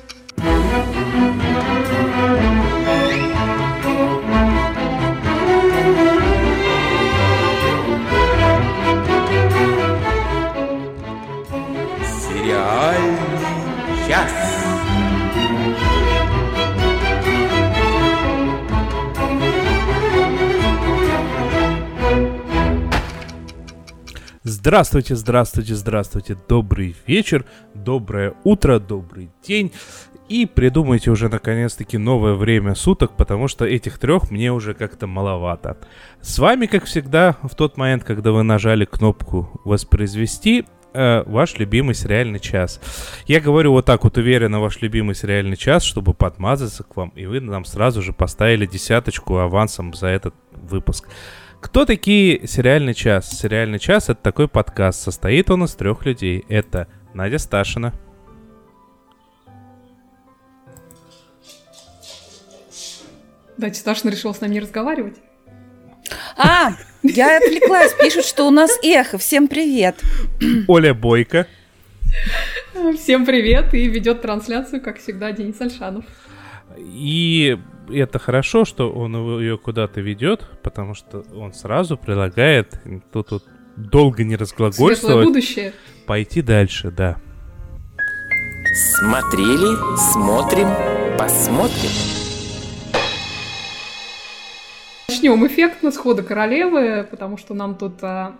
Thank you. Здравствуйте, здравствуйте, здравствуйте, добрый вечер, доброе утро, добрый день. И придумайте уже наконец-таки новое время суток, потому что этих трех мне уже как-то маловато. С вами, как всегда, в тот момент, когда вы нажали кнопку «Воспроизвести», э, ваш любимый сериальный час. Я говорю вот так вот уверенно ваш любимый сериальный час, чтобы подмазаться к вам, и вы нам сразу же поставили десяточку авансом за этот выпуск. Кто такие «Сериальный час»? «Сериальный час» — это такой подкаст. Состоит он из трех людей. Это Надя Сташина. Надя Сташина решила с нами не разговаривать. А, я отвлеклась. Пишут, что у нас эхо. Всем привет. Оля Бойко. Всем привет. И ведет трансляцию, как всегда, Денис Альшанов. И это хорошо, что он ее куда-то ведет, потому что он сразу предлагает тут, тут долго не разглагольствовать. будущее. Пойти дальше, да. Смотрели, смотрим, посмотрим. Начнем эффектно с хода королевы, потому что нам тут а,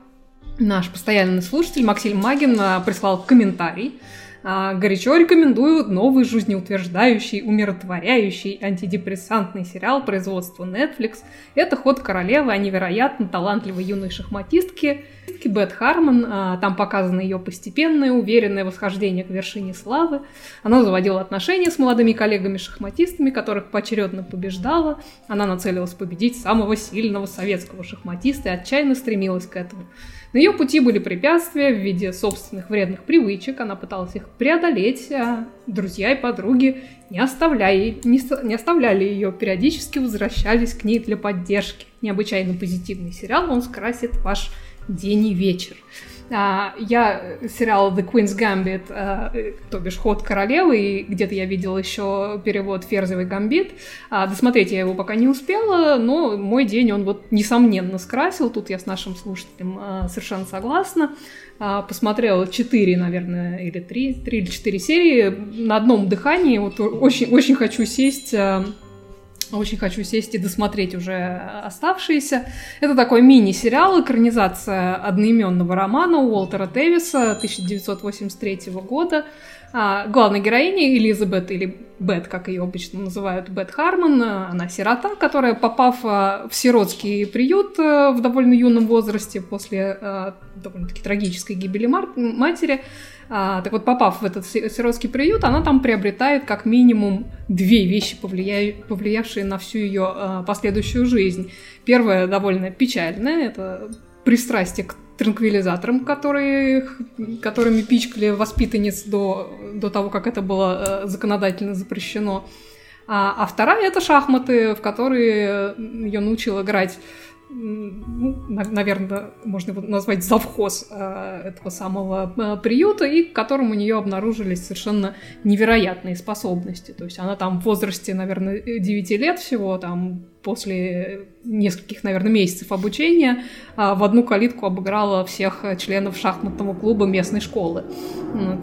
наш постоянный слушатель Максим Магин а, прислал комментарий горячо рекомендую новый жизнеутверждающий, умиротворяющий антидепрессантный сериал производства Netflix. Это «Ход королевы» о невероятно талантливой юной шахматистке Бет Харман. А, там показано ее постепенное, уверенное восхождение к вершине славы. Она заводила отношения с молодыми коллегами-шахматистами, которых поочередно побеждала. Она нацелилась победить самого сильного советского шахматиста и отчаянно стремилась к этому. На ее пути были препятствия в виде собственных вредных привычек, она пыталась их преодолеть, а друзья и подруги не оставляли, не, не оставляли ее, периодически возвращались к ней для поддержки. Необычайно позитивный сериал, он скрасит ваш день и вечер. А, я сериал The Queen's Gambit, а, то бишь Ход королевы, и где-то я видела еще перевод Ферзевый гамбит. А, досмотреть я его пока не успела, но мой день он вот несомненно скрасил. Тут я с нашим слушателем совершенно согласна. Посмотрела 4, наверное, или 3, 3 или 4 серии на одном дыхании. Вот очень, очень хочу сесть очень хочу сесть и досмотреть уже оставшиеся. Это такой мини-сериал, экранизация одноименного романа Уолтера Тевиса 1983 года. А, главная героиня Элизабет, или Бет, как ее обычно называют, Бет Харман, она сирота, которая, попав а, в сиротский приют а, в довольно юном возрасте после а, довольно-таки трагической гибели матери, а, так вот, попав в этот сиротский приют, она там приобретает как минимум две вещи, повлия... повлиявшие на всю ее а, последующую жизнь. Первое довольно печальное, это пристрастие к транквилизаторам, которые, которыми пичкали воспитанниц до, до того, как это было э, законодательно запрещено. А, а вторая это шахматы, в которые ее научил играть наверное, можно его назвать завхоз э, этого самого э, приюта, и к которому у нее обнаружились совершенно невероятные способности. То есть она там в возрасте, наверное, 9 лет всего, там после нескольких, наверное, месяцев обучения э, в одну калитку обыграла всех членов шахматного клуба местной школы. Вот.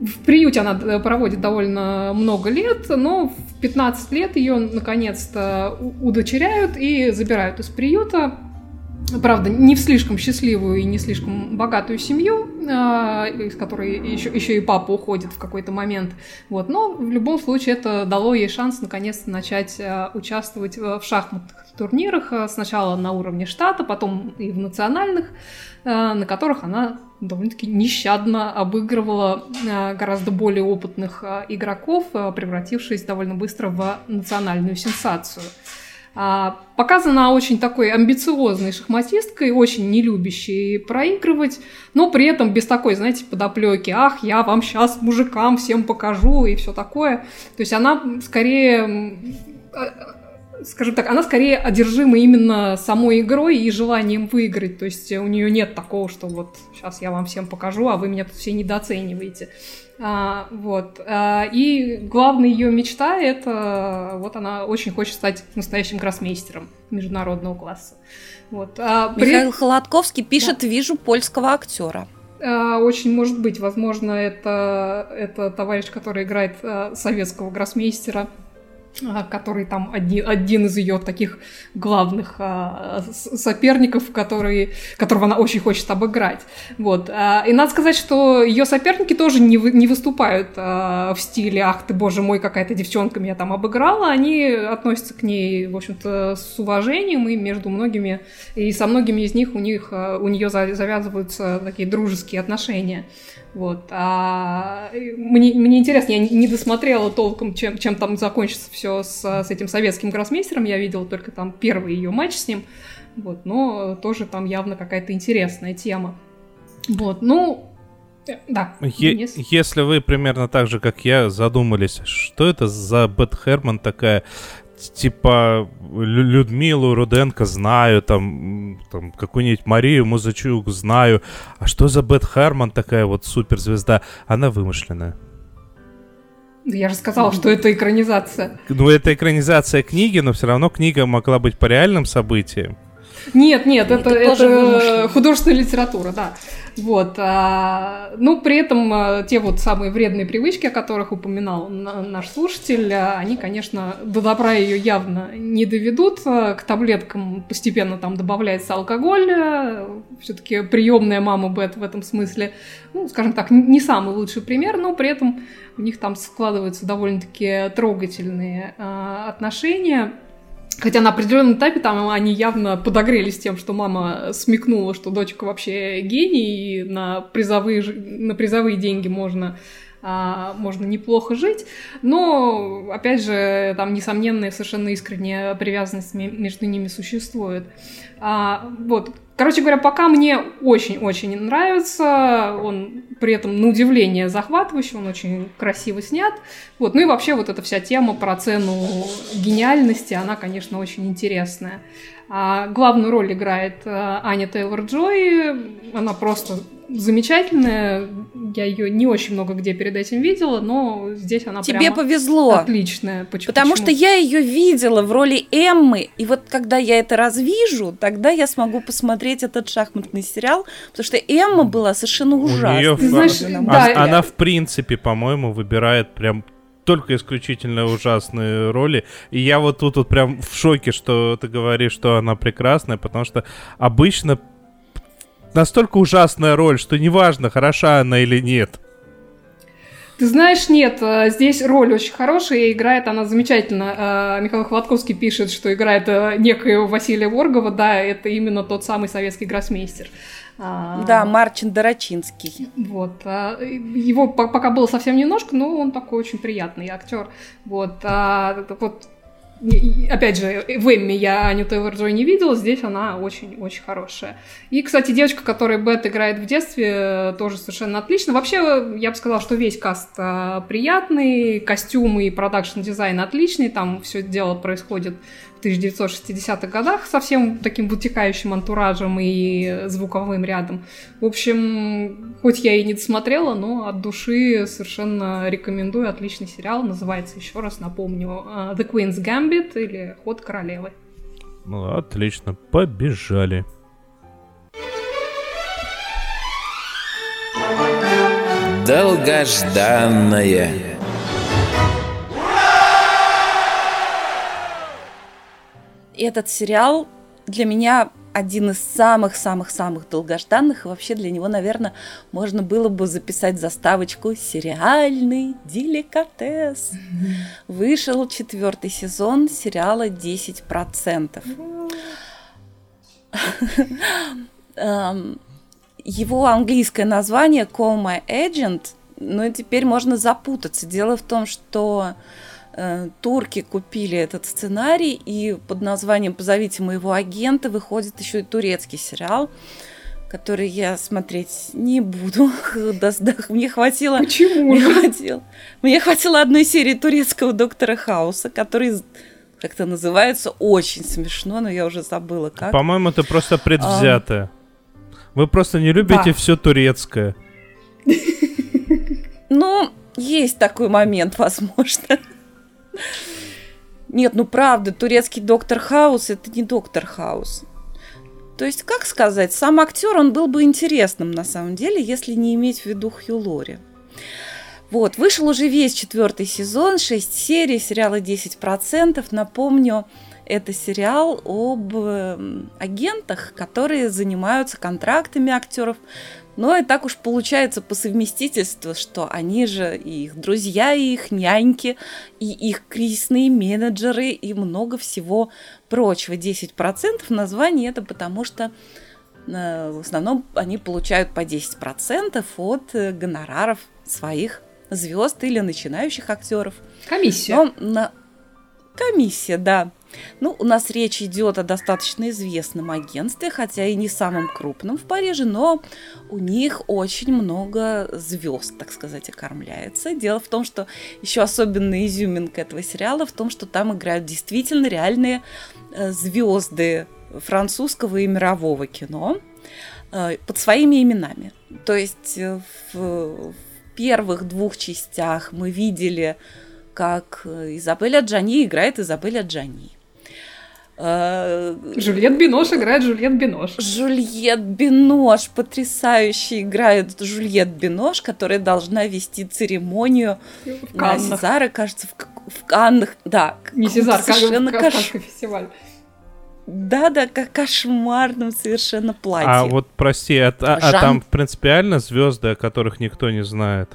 В приюте она э, проводит довольно много лет, но в 15 лет ее наконец-то удочеряют и забирают из приюта. Правда, не в слишком счастливую и не слишком богатую семью, а, из которой еще, еще и папа уходит в какой-то момент. Вот. Но в любом случае это дало ей шанс наконец-то начать а, участвовать в шахматных турнирах. Сначала на уровне штата, потом и в национальных, а, на которых она довольно-таки нещадно обыгрывала э, гораздо более опытных э, игроков, э, превратившись довольно быстро в национальную сенсацию. А, показана очень такой амбициозной шахматисткой, очень не любящей проигрывать, но при этом без такой, знаете, подоплеки, ах, я вам сейчас мужикам всем покажу и все такое. То есть она скорее скажем так, она скорее одержима именно самой игрой и желанием выиграть. То есть у нее нет такого, что вот сейчас я вам всем покажу, а вы меня тут все недооцениваете. А, вот. А, и главная ее мечта это вот она очень хочет стать настоящим гроссмейстером международного класса. Вот. А, при... Михаил Холодковский пишет: да. вижу польского актера. А, очень может быть, возможно, это, это товарищ, который играет а, советского гроссмейстера который там один, один из ее таких главных а, соперников, который, которого она очень хочет обыграть. Вот. А, и надо сказать, что ее соперники тоже не, не выступают а, в стиле «Ах ты, боже мой, какая-то девчонка меня там обыграла». Они относятся к ней, в общем-то, с уважением, и между многими, и со многими из них у, них, а, у нее завязываются такие дружеские отношения. Вот. А мне, мне интересно, я не досмотрела толком, чем, чем там закончится все с, с этим советским гроссмейстером. Я видела только там первый ее матч с ним. Вот, но тоже там явно какая-то интересная тема. Вот, ну, э, да. Е- если вы примерно так же, как я, задумались, что это за Бет Херман такая типа Людмилу Руденко знаю, там, там какую-нибудь Марию Музычук знаю. А что за Бет Харман такая вот суперзвезда? Она вымышленная. Я же сказала, что это экранизация. Ну, это экранизация книги, но все равно книга могла быть по реальным событиям. Нет, нет, это, это, это художественная литература, да. Вот. А, ну, при этом а, те вот самые вредные привычки, о которых упоминал наш слушатель, а, они, конечно, до добра ее явно не доведут. А, к таблеткам постепенно там добавляется алкоголь. Все-таки приемная мама Бет в этом смысле, ну, скажем так, не самый лучший пример, но при этом у них там складываются довольно-таки трогательные отношения. Хотя на определенном этапе там они явно подогрелись тем, что мама смекнула, что дочка вообще гений, и на призовые, на призовые деньги можно а, можно неплохо жить, но, опять же, там несомненная совершенно искренняя привязанность между ними существует. А, вот, Короче говоря, пока мне очень-очень нравится, он при этом на удивление захватывающий, он очень красиво снят. Вот. Ну и вообще вот эта вся тема про цену гениальности, она, конечно, очень интересная. А главную роль играет э, Аня Тейлор-Джой, она просто замечательная. Я ее не очень много где перед этим видела, но здесь она Тебе повезло. отличная. Почему? Потому почему? что я ее видела в роли Эммы, и вот когда я это развижу, тогда я смогу посмотреть этот шахматный сериал, потому что Эмма была совершенно ужасной. Нее, Ты знаешь, да, она, она в принципе, по-моему, выбирает прям только исключительно ужасные роли. И я вот тут вот прям в шоке, что ты говоришь, что она прекрасная, потому что обычно настолько ужасная роль, что неважно, хороша она или нет. Ты знаешь, нет, э, здесь роль очень хорошая, и играет она замечательно. Э, Михаил Хватковский пишет, что играет э, некоего Василия Воргова, да, это именно тот самый советский гроссмейстер. А, да, Марчин Дорочинский. Вот. Его пока было совсем немножко, но он такой очень приятный актер. Вот. Вот Опять же, в Эмме я Аню Тейлор-Джой не видела, здесь она очень-очень хорошая. И, кстати, девочка, которая Бет играет в детстве, тоже совершенно отлично. Вообще, я бы сказала, что весь каст приятный, костюмы и production design отличный, там все дело происходит в 1960-х годах со всем таким вытекающим антуражем и звуковым рядом. В общем, хоть я и не досмотрела, но от души совершенно рекомендую. Отличный сериал. Называется, еще раз напомню, э, The Queen's Gambit или Ход королевы. Ну, отлично. Побежали. Долгожданное. Этот сериал для меня один из самых-самых-самых долгожданных, и вообще для него, наверное, можно было бы записать заставочку «Сериальный деликатес». Вышел четвертый сезон сериала «10%». Эм, его английское название «Call My Agent», но теперь можно запутаться. Дело в том, что турки купили этот сценарий, и под названием «Позовите моего агента» выходит еще и турецкий сериал, который я смотреть не буду. Мне хватило... Почему? Мне хватило, мне хватило одной серии турецкого доктора Хауса, который как это называется, очень смешно, но я уже забыла как. По-моему, это просто предвзятое. Вы просто не любите Да. все турецкое. Ну, есть такой момент, возможно. Нет, ну правда, турецкий доктор Хаус это не доктор Хаус. То есть, как сказать, сам актер, он был бы интересным на самом деле, если не иметь в виду Хью Лори. Вот, вышел уже весь четвертый сезон, 6 серий, сериала 10%. Напомню, это сериал об э, агентах, которые занимаются контрактами актеров. Но и так уж получается по совместительству, что они же и их друзья, и их няньки, и их кризисные менеджеры, и много всего прочего. 10% название это потому что э, в основном они получают по 10% от э, гонораров своих звезд или начинающих актеров. Комиссия. Но на... Комиссия, да. Ну, у нас речь идет о достаточно известном агентстве, хотя и не самом крупном в Париже, но у них очень много звезд, так сказать, окормляется. Дело в том, что еще особенная изюминка этого сериала в том, что там играют действительно реальные э, звезды французского и мирового кино э, под своими именами. То есть э, в, первых двух частях мы видели, как Изабелля Джани играет Изабелля Джани. Э, Жюльет Бинош играет Жюльет Бинош. Жюльет Бинош потрясающе играет Жюльет Бинош, которая должна вести церемонию В на. Сезара, кажется, в, в Каннах, да. Не Сезар, как совершенно как- кош... Каннский фестиваль. Да, да, как кошмарном совершенно платье. А вот, прости, а, а- а там принципиально звезды, о которых никто не знает.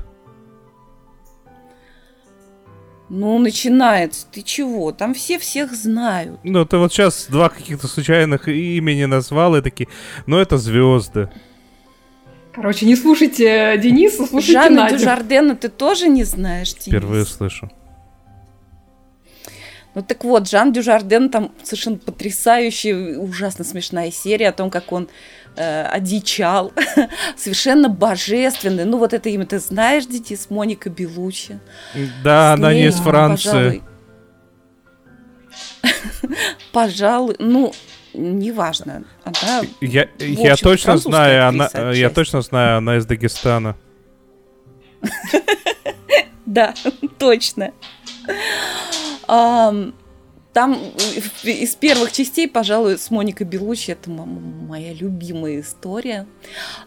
Ну, начинается. Ты чего? Там все всех знают. Ну, ты вот сейчас два каких-то случайных имени назвал и такие, ну, это звезды. Короче, не слушайте Дениса, слушайте Жанна Надю. Дюжардена ты тоже не знаешь, Денис? Впервые слышу. Ну так вот, Жан Дюжарден там совершенно потрясающая, ужасно смешная серия о том, как он э, одичал. совершенно божественный. Ну вот это имя ты знаешь, Денис, Моника Белучи. Да, С она не из Франции. Пожалуй, ну, неважно. Она Я, я точно знаю, она, я точно знаю, она из Дагестана. Да, точно. Там э, из первых частей, пожалуй, с Моникой Белучи это моя любимая история.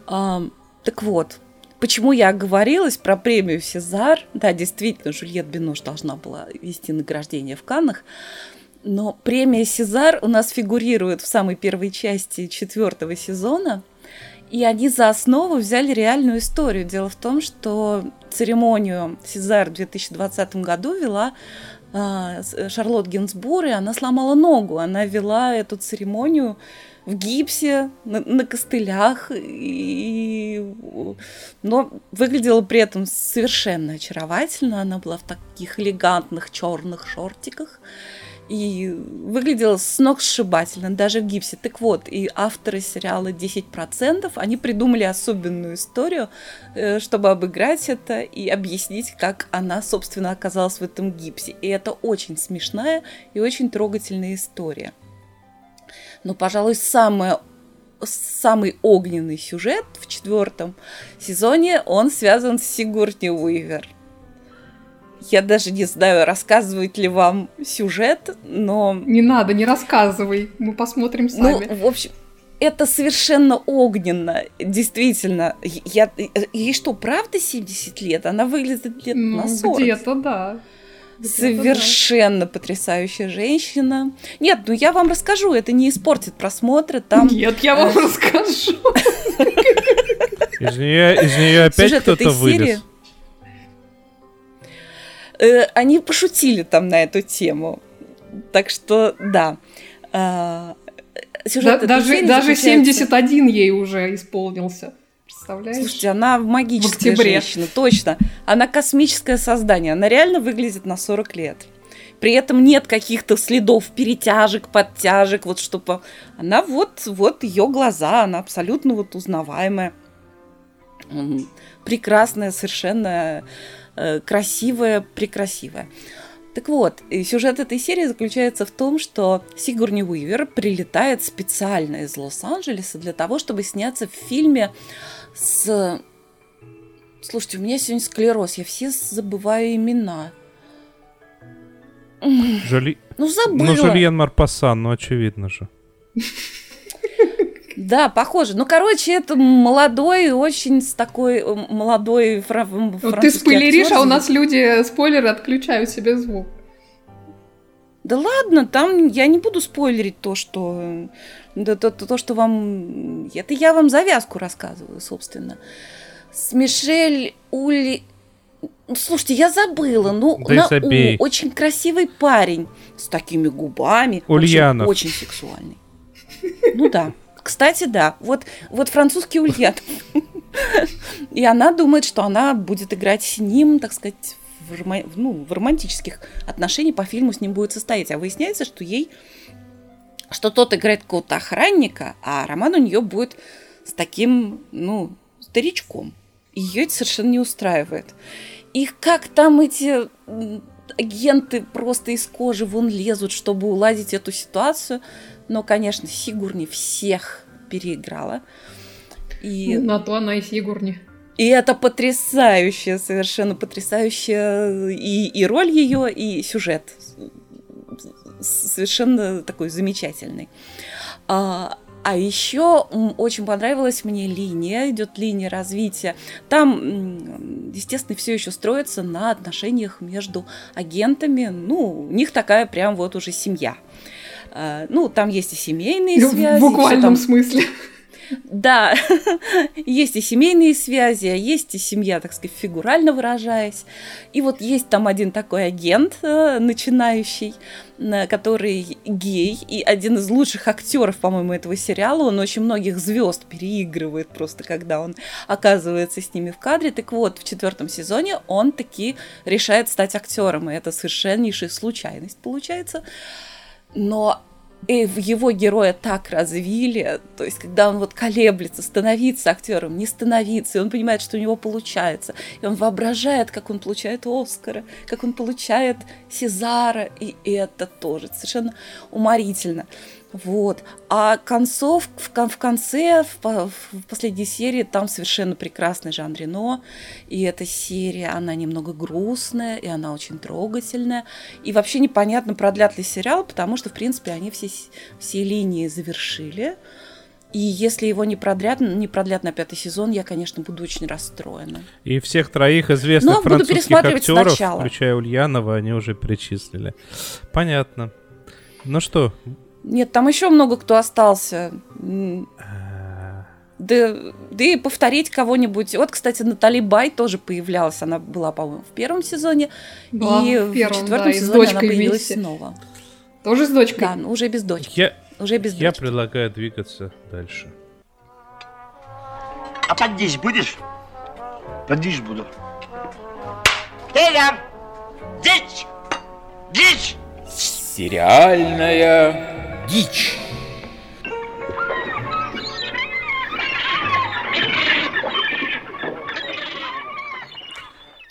Так вот, почему я оговорилась про премию Сезар? Да, действительно, Жюльет Бинош должна была вести награждение в Каннах. Но премия Сезар у нас фигурирует в самой первой части четвертого сезона. И они за основу взяли реальную историю. Дело в том, что церемонию Сезар в 2020 году вела Шарлотт Гинсбур, и она сломала ногу. Она вела эту церемонию в гипсе, на, на костылях, и... но выглядела при этом совершенно очаровательно. Она была в таких элегантных черных шортиках и выглядела с ног сшибательно, даже в гипсе. Так вот, и авторы сериала «10%», они придумали особенную историю, э, чтобы обыграть это и объяснить, как она, собственно, оказалась в этом гипсе. И это очень смешная и очень трогательная история. Но, пожалуй, самое самый огненный сюжет в четвертом сезоне, он связан с Сигурни Уивер. Я даже не знаю, рассказывать ли вам сюжет, но Не надо, не рассказывай. Мы посмотрим ну, сами. в общем, это совершенно огненно, действительно. Я, ей что, правда 70 лет? Она выглядит лет ну, на 40. где-то да. Где-то Совершенно потрясающая женщина. Нет, ну я вам расскажу, это не испортит просмотра. да. Там Нет, я вам э, расскажу. Из нее, из нее опять кто-то вылез. Э, Они пошутили там на эту тему. Так что, да. А, Сюжет Да- даже даже заключается- 71 ей уже исполнился. Представляешь? Слушайте, она магическая В октябре. женщина, точно. Она космическое создание, она реально выглядит на 40 лет. При этом нет каких-то следов перетяжек, подтяжек, вот чтобы... Она вот, вот ее глаза, она абсолютно вот узнаваемая. Прекрасная, совершенно э, красивая, прекрасивая. Так вот, сюжет этой серии заключается в том, что Сигурни Уивер прилетает специально из Лос-Анджелеса для того, чтобы сняться в фильме с... Слушайте, у меня сегодня склероз, я все забываю имена. Жоли... Ну, забыла. Ну, Жульен Марпасан, ну, очевидно же. Да, похоже. Ну, короче, это молодой, очень с такой э, молодой фра- вот Ты спойлеришь, актер. а у нас люди спойлеры отключают себе звук. Да ладно, там я не буду спойлерить то, что да, то, то, то, что вам... Это я вам завязку рассказываю, собственно. С Мишель Ули... Слушайте, я забыла. Ну, да на У, очень красивый парень с такими губами. Ульянов. Очень сексуальный. Ну да. Кстати, да. Вот, вот французский Ульянов. И она думает, что она будет играть с ним, так сказать, в, рома... ну, в романтических отношениях по фильму с ним будет состоять. А выясняется, что ей что тот играет какого-то охранника, а роман у нее будет с таким, ну, старичком. Ее это совершенно не устраивает. И как там эти агенты просто из кожи вон лезут, чтобы уладить эту ситуацию. Но, конечно, Сигурни всех переиграла. И... Ну, на то она и Сигурни. И это потрясающая, совершенно потрясающая и, и роль ее, и сюжет. Совершенно такой замечательный. А, а еще очень понравилась мне линия, идет линия развития. Там, естественно, все еще строится на отношениях между агентами. Ну, у них такая прям вот уже семья. А, ну, там есть и семейные связи. В буквальном смысле. Да, есть и семейные связи, есть и семья, так сказать, фигурально выражаясь. И вот есть там один такой агент э, начинающий, э, который гей, и один из лучших актеров, по-моему, этого сериала. Он очень многих звезд переигрывает просто, когда он оказывается с ними в кадре. Так вот, в четвертом сезоне он таки решает стать актером, и это совершеннейшая случайность получается. Но и его героя так развили, то есть когда он вот колеблется, становиться актером, не становиться, и он понимает, что у него получается, и он воображает, как он получает Оскара, как он получает Сезара, и это тоже совершенно уморительно. Вот. А концов в, в конце, в, в последней серии, там совершенно прекрасный Жан Рено. И эта серия, она немного грустная, и она очень трогательная. И вообще непонятно, продлят ли сериал, потому что, в принципе, они все, все линии завершили. И если его не продлят, не продлят на пятый сезон, я, конечно, буду очень расстроена. И всех троих известных Но французских актеров, сначала. включая Ульянова, они уже перечислили. Понятно. Ну что, нет, там еще много кто остался. Да, да и повторить кого-нибудь. Вот, кстати, Натали Бай тоже появлялась. Она была, по-моему, в первом сезоне. Была и в, первом, в четвертом да, сезоне она появилась вместе. снова. Тоже с дочкой? Да, но уже без дочки. Я, уже без я дочки. предлагаю двигаться дальше. А поддись будешь? Поддись буду. Эля! Дичь! Дичь! Сериальная дичь.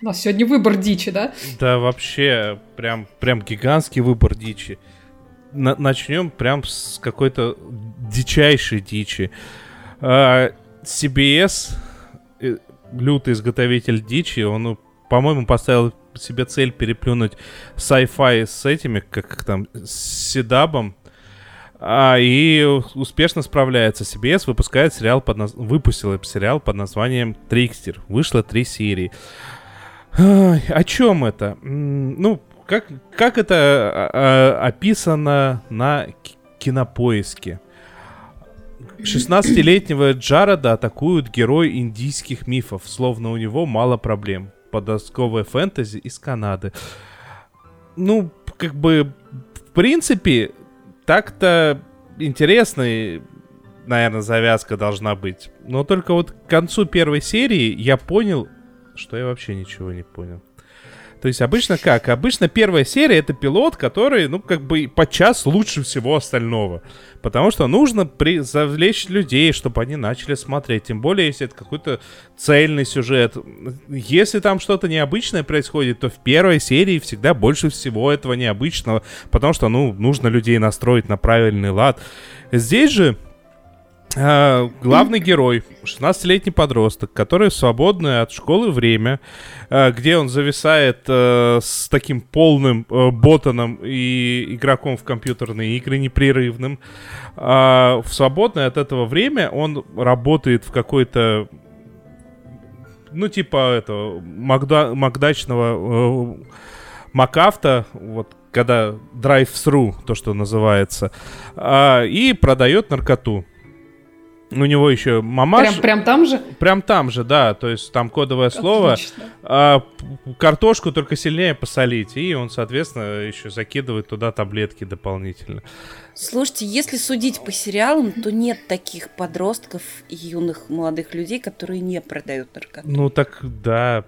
У нас сегодня выбор дичи, да? Да, вообще, прям, прям гигантский выбор дичи. На начнем прям с какой-то дичайшей дичи. А, CBS, э, лютый изготовитель дичи, он, по-моему, поставил себе цель переплюнуть sci-fi с этими, как, как там, с Седабом. А, и успешно справляется. CBS выпускает сериал под наз... выпустил сериал под названием Трикстер. Вышло три серии. о чем это? Ну, как, как это а, а, описано на кинопоиске? 16-летнего Джареда атакуют герои индийских мифов, словно у него мало проблем подростковое фэнтези из Канады. Ну, как бы, в принципе, так-то интересная, наверное, завязка должна быть. Но только вот к концу первой серии я понял, что я вообще ничего не понял. То есть обычно как? Обычно первая серия это пилот, который, ну, как бы подчас лучше всего остального. Потому что нужно при... завлечь людей, чтобы они начали смотреть. Тем более, если это какой-то цельный сюжет. Если там что-то необычное происходит, то в первой серии всегда больше всего этого необычного. Потому что, ну, нужно людей настроить на правильный лад. Здесь же а, главный герой, 16-летний подросток, который свободное от школы время, а, где он зависает а, с таким полным ботаном и игроком в компьютерные игры непрерывным. В свободное от этого время он работает в какой-то ну, типа, это, Макда, Макдачного э, Макафта, вот, когда drive-thru, то, что называется, э, и продает наркоту. У него еще мамаш... Прям, прям там же? Прям там же, да. То есть там кодовое слово. А, картошку только сильнее посолить. И он, соответственно, еще закидывает туда таблетки дополнительно. Слушайте, если судить по сериалам, то нет таких подростков и юных молодых людей, которые не продают наркоту. Ну так да.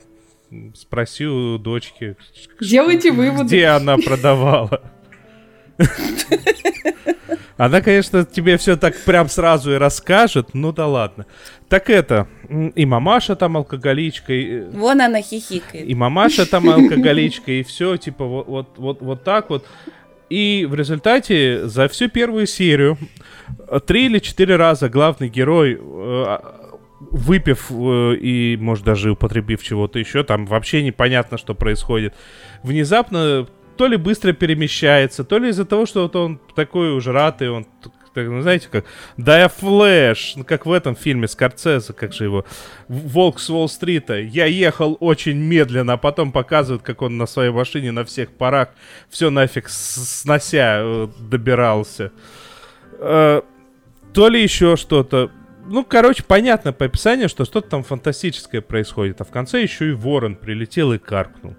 Спроси у дочки. Делайте выводы. Где она продавала? Она, конечно, тебе все так прям сразу и расскажет, ну да ладно. Так это, и мамаша там алкоголичка. И, Вон она хихикает. И мамаша там алкоголичка, и все, типа, вот, вот, вот, вот так вот. И в результате за всю первую серию три или четыре раза главный герой э, выпив э, и, может, даже употребив чего-то еще, там вообще непонятно, что происходит. Внезапно то ли быстро перемещается, то ли из-за того, что вот он такой ужратый, он так, ну, знаете, как the Flash, ну, как в этом фильме Скорсезе, как же его, Волк с Уолл-стрита. Я ехал очень медленно, а потом показывают, как он на своей машине на всех парах все нафиг снося э, добирался. Э, то ли еще что-то. Ну, короче, понятно по описанию, что что-то там фантастическое происходит. А в конце еще и ворон прилетел и каркнул.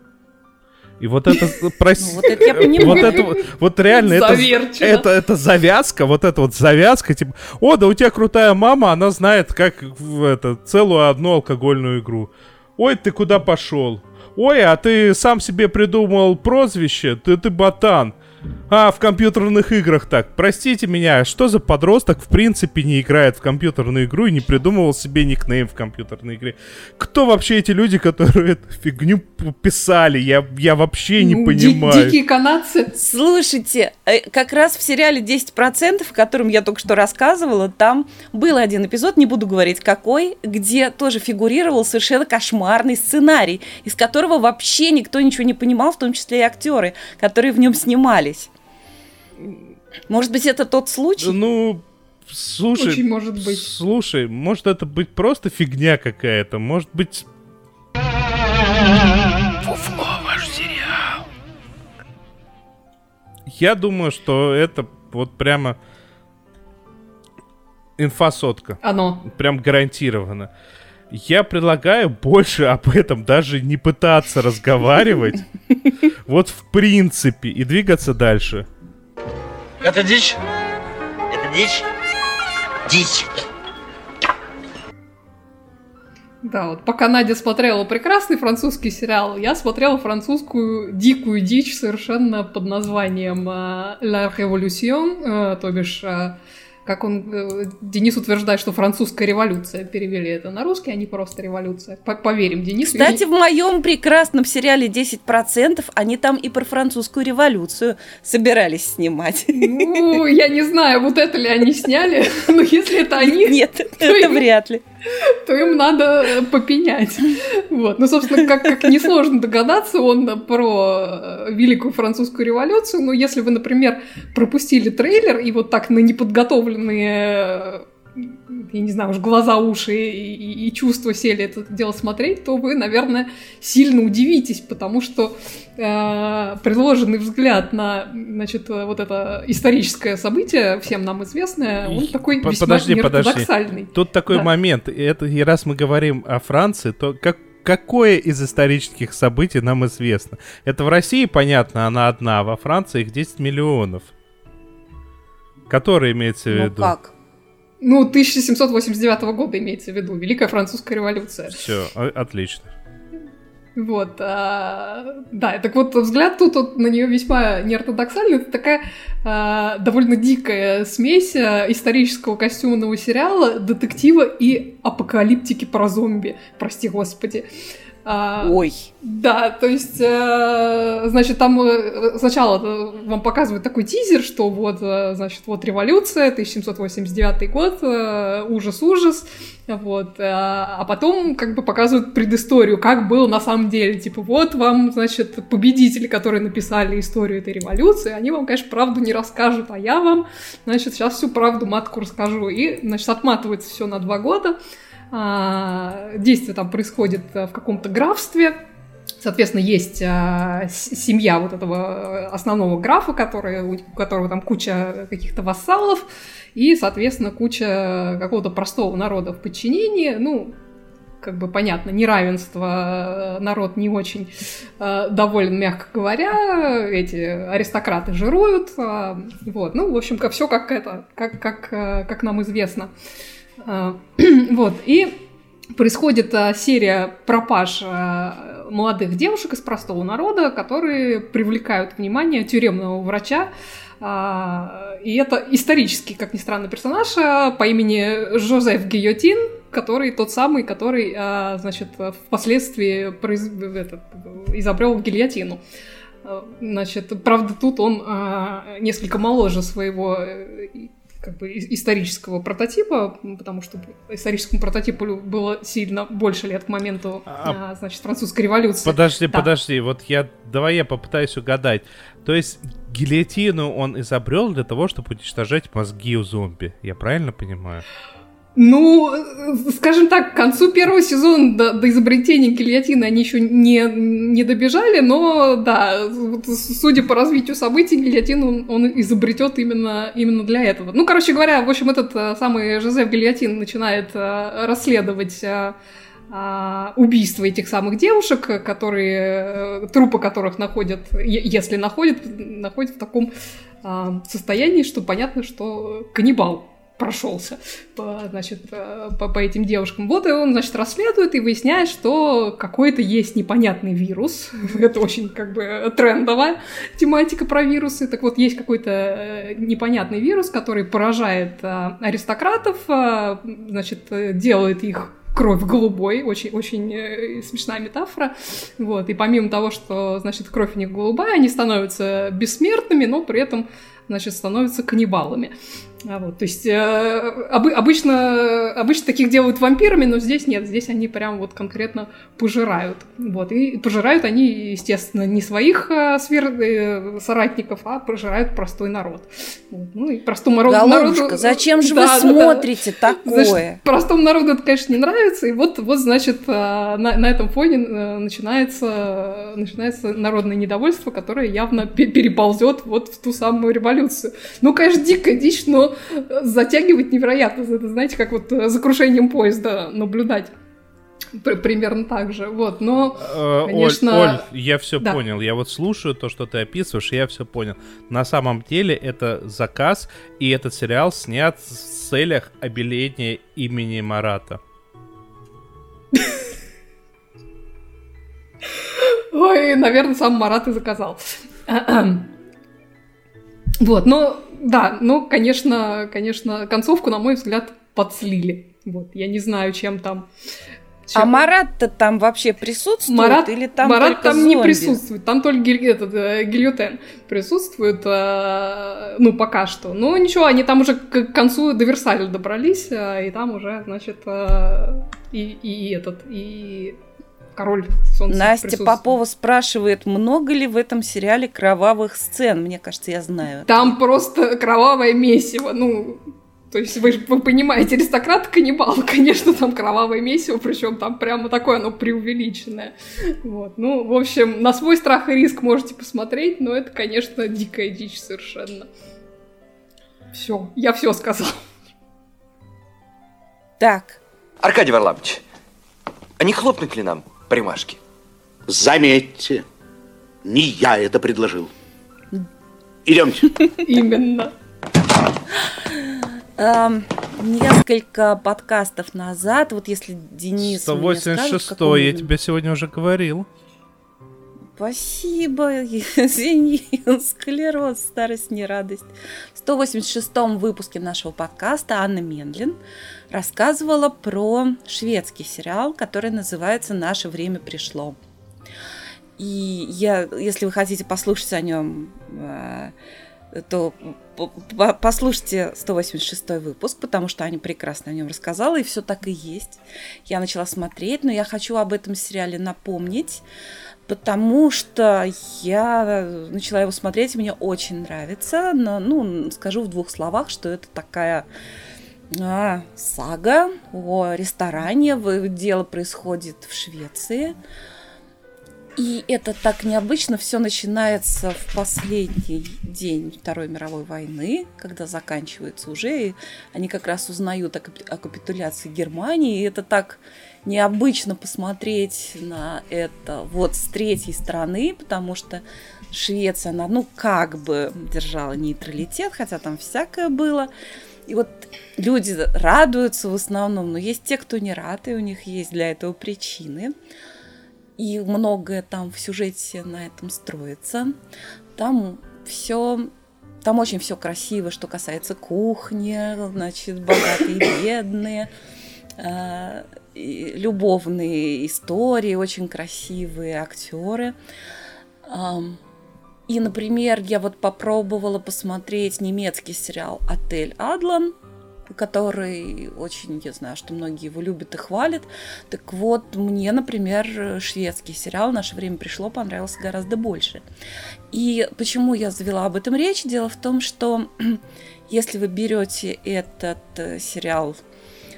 И вот это, прости, ну, вот это я понимаю. Вот это вот реально, это, это, это завязка, вот эта вот завязка, типа, о, да у тебя крутая мама, она знает, как в это, целую одну алкогольную игру. Ой, ты куда пошел? Ой, а ты сам себе придумал прозвище? Ты, ты ботан. А, в компьютерных играх так. Простите меня, что за подросток в принципе не играет в компьютерную игру и не придумывал себе никнейм в компьютерной игре? Кто вообще эти люди, которые эту фигню писали? Я, я вообще не ну, понимаю. Ди- дикие канадцы. Слушайте, э, как раз в сериале 10%, о котором я только что рассказывала, там был один эпизод, не буду говорить какой, где тоже фигурировал совершенно кошмарный сценарий, из которого вообще никто ничего не понимал, в том числе и актеры, которые в нем снимались. Может быть, это тот случай? Ну, слушай... Очень может быть. Слушай, может это быть просто фигня какая-то, может быть... Фуфло, ваш сериал. Я думаю, что это вот прямо инфа сотка. Оно. Прям гарантированно. Я предлагаю больше об этом даже не пытаться разговаривать. Вот в принципе. И двигаться дальше. Это дичь? Это дичь? Дичь. Да, вот пока Надя смотрела прекрасный французский сериал, я смотрела французскую дикую дичь совершенно под названием э, La Révolution, э, то бишь э, как он, э, Денис утверждает, что французская революция перевели это на русский, а не просто революция. Поверим Денису. Кстати, в моем прекрасном сериале 10% они там и про французскую революцию собирались снимать. Ну, я не знаю, вот это ли они сняли, но если это они... Нет, это вряд ли то им надо э, попенять. Вот. Ну, собственно, как, как несложно догадаться, он про э, Великую Французскую революцию. Но если вы, например, пропустили трейлер и вот так на неподготовленные я не знаю, уж глаза, уши и, и, и чувства сели это дело смотреть, то вы, наверное, сильно удивитесь, потому что э, предложенный взгляд на, значит, вот это историческое событие, всем нам известное, он такой весьма подожди, подожди. Тут такой да. момент, и, это, и раз мы говорим о Франции, то как какое из исторических событий нам известно? Это в России, понятно, она одна, а во Франции их 10 миллионов. Который имеется в ну виду? как? Ну, 1789 года имеется в виду, Великая Французская революция. Все, отлично. Вот, а, да, так вот взгляд тут вот, на нее весьма неортодоксальный. Это такая а, довольно дикая смесь а, исторического костюмного сериала, детектива и апокалиптики про зомби. Прости господи. А, Ой. Да, то есть, э, значит, там э, сначала э, вам показывают такой тизер, что вот, значит, вот революция, 1789 год, ужас-ужас, вот, а потом как бы показывают предысторию, как было на самом деле, типа, вот вам, значит, победители, которые написали историю этой революции, они вам, конечно, правду не расскажут, а я вам, значит, сейчас всю правду матку расскажу, и, значит, отматывается все на два года, а, действие там происходит в каком-то графстве, Соответственно, есть а, семья вот этого основного графа, который, у которого там куча каких-то вассалов, и, соответственно, куча какого-то простого народа в подчинении. Ну, как бы понятно, неравенство, народ не очень э, доволен, мягко говоря, эти аристократы жируют, э, вот, ну, в общем, как, все как это, как, как, э, как нам известно. А, вот, и происходит а, серия пропаж а, молодых девушек из простого народа, которые привлекают внимание тюремного врача, и это исторический, как ни странно, персонаж по имени Жозеф Гиотин, который тот самый, который, значит, впоследствии произ... этот, изобрел гильотину. Значит, правда, тут он несколько моложе своего э, как бы исторического прототипа, потому что историческому прототипу было сильно больше лет к моменту, а, а значит, французской революции. Подожди, да. подожди, вот я, давай я попытаюсь угадать. То есть гильотину он изобрел для того, чтобы уничтожать мозги у зомби, я правильно понимаю? Ну, скажем так, к концу первого сезона до, до изобретения гильотины они еще не, не добежали, но да, судя по развитию событий, гильотину он, он изобретет именно, именно для этого. Ну, короче говоря, в общем, этот э, самый Жозеф Гильотин начинает э, расследовать э, убийства этих самых девушек, которые, трупы которых находят, если находят, находят в таком состоянии, что понятно, что каннибал прошелся по, значит, э, по, по этим девушкам. Вот и он, значит, расследует и выясняет, что какой-то есть непонятный вирус. Это очень как бы трендовая тематика про вирусы. Так вот, есть какой-то э, непонятный вирус, который поражает э, аристократов, значит, делает их кровь голубой, очень, очень смешная метафора, вот, и помимо того, что, значит, кровь у них голубая, они становятся бессмертными, но при этом, значит, становятся каннибалами. А вот, то есть э, обы- обычно, обычно таких делают вампирами, но здесь нет, здесь они прям вот конкретно пожирают. Вот, и пожирают они, естественно, не своих э, свер... э, соратников, а пожирают простой народ. Вот, ну и простому народу... Голубушка, народу... зачем же да, вы смотрите да, такое? Значит, простому народу это, конечно, не нравится, и вот, вот значит, э, на, на этом фоне э, начинается, начинается народное недовольство, которое явно переползет вот в ту самую революцию. Ну, конечно, дикая дичь, но затягивать невероятно. Это, знаете, как вот за крушением поезда наблюдать. Примерно так же, вот, но, э, конечно... Оль, Оль, я все да. понял, я вот слушаю то, что ты описываешь, и я все понял. На самом деле это заказ, и этот сериал снят в целях обеления имени Марата. Ой, наверное, сам Марат и заказал. Вот, но да, но, конечно, конечно, концовку, на мой взгляд, подслили. Вот, я не знаю, чем там... Чем... А Марат-то там вообще присутствует Марат, или там Марат там зомби? не присутствует, там только гиль, этот, э, гильотен присутствует, э, ну, пока что. Но ничего, они там уже к концу до Версаля добрались, э, и там уже, значит, э, и, и этот, и король солнца Настя Попова спрашивает, много ли в этом сериале кровавых сцен? Мне кажется, я знаю. Там просто кровавое месиво. Ну, то есть вы, вы понимаете, аристократ каннибал, конечно, там кровавое месиво, причем там прямо такое оно преувеличенное. Вот. Ну, в общем, на свой страх и риск можете посмотреть, но это, конечно, дикая дичь совершенно. Все, я все сказал. Так. Аркадий Варламович, а не хлопнуть ли нам примашки. Заметьте, не я это предложил. Идемте. Именно. Um, несколько подкастов назад, вот если Денис 186 скажет, я тебе сегодня уже говорил. Спасибо, извини, склероз, старость, не радость. В 186-м выпуске нашего подкаста Анна Менлин рассказывала про шведский сериал, который называется «Наше время пришло». И я, если вы хотите послушать о нем, э, то послушайте 186 выпуск, потому что Аня прекрасно о нем рассказала, и все так и есть. Я начала смотреть, но я хочу об этом сериале напомнить, потому что я начала его смотреть, и мне очень нравится. Но, ну, скажу в двух словах, что это такая а, сага о ресторане. Дело происходит в Швеции. И это так необычно. Все начинается в последний день Второй мировой войны, когда заканчивается уже, и они как раз узнают о, о капитуляции Германии. И это так необычно посмотреть на это вот с третьей стороны, потому что Швеция, она, ну, как бы держала нейтралитет, хотя там всякое было. И вот люди радуются в основном, но есть те, кто не рад, и у них есть для этого причины. И многое там в сюжете на этом строится. Там все там очень все красиво, что касается кухни, значит, богатые и бедные, э, любовные истории, очень красивые актеры. И, например, я вот попробовала посмотреть немецкий сериал «Отель Адлан», который очень, я знаю, что многие его любят и хвалят. Так вот, мне, например, шведский сериал «Наше время пришло» понравился гораздо больше. И почему я завела об этом речь? Дело в том, что если вы берете этот э, сериал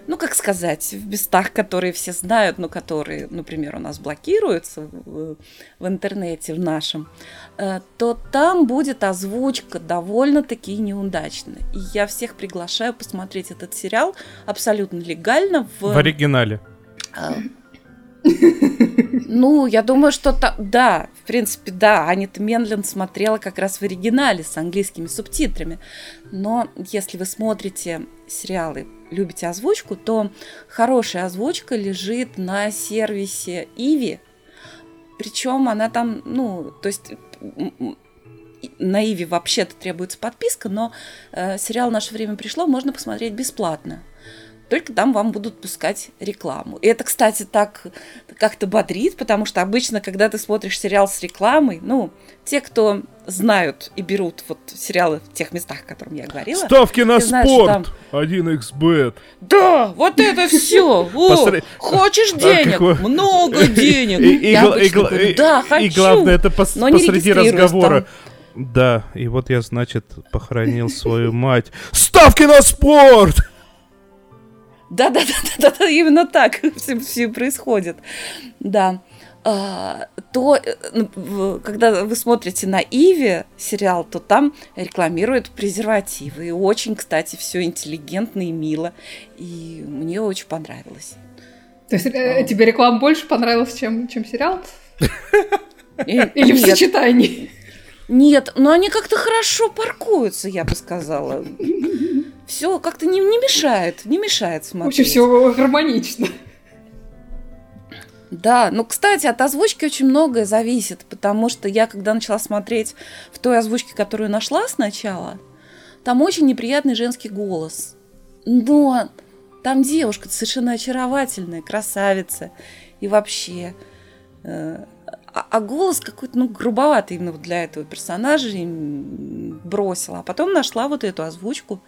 ну, как сказать, в местах, которые все знают, но которые, например, у нас блокируются в, в интернете, в нашем, э, то там будет озвучка довольно-таки неудачная. И я всех приглашаю посмотреть этот сериал абсолютно легально в... В оригинале. А, ну, я думаю, что та, да, в принципе, да, Анита Менлин смотрела как раз в оригинале с английскими субтитрами. Но если вы смотрите сериалы любите озвучку, то хорошая озвучка лежит на сервисе Иви. Причем она там, ну, то есть на Иви вообще-то требуется подписка, но э, сериал «Наше время пришло» можно посмотреть бесплатно только там вам будут пускать рекламу. И это, кстати, так как-то бодрит, потому что обычно, когда ты смотришь сериал с рекламой, ну, те, кто знают и берут вот сериалы в тех местах, о которых я говорила. Ставки на спорт! Там... 1xbet. Да, вот это все. Хочешь денег? Много денег. Да, хочу. И главное, это посреди разговора. Да, и вот я, значит, похоронил свою мать. Ставки на спорт! Да-да-да, именно так все, все происходит. Да. А, то, э, ну, когда вы смотрите на Иви сериал, то там рекламируют презервативы. И очень, кстати, все интеллигентно и мило. И мне очень понравилось. То есть а. тебе реклама больше понравилась, чем, чем сериал? Или в сочетании? Нет, но они как-то хорошо паркуются, я бы сказала все как-то не, не мешает, не мешает смотреть. Очень все гармонично. Да, ну, кстати, от озвучки очень многое зависит, потому что я, когда начала смотреть в той озвучке, которую нашла сначала, там очень неприятный женский голос. Но там девушка совершенно очаровательная, красавица. И вообще... Э, а, а голос какой-то, ну, грубоватый именно для этого персонажа бросила. А потом нашла вот эту озвучку.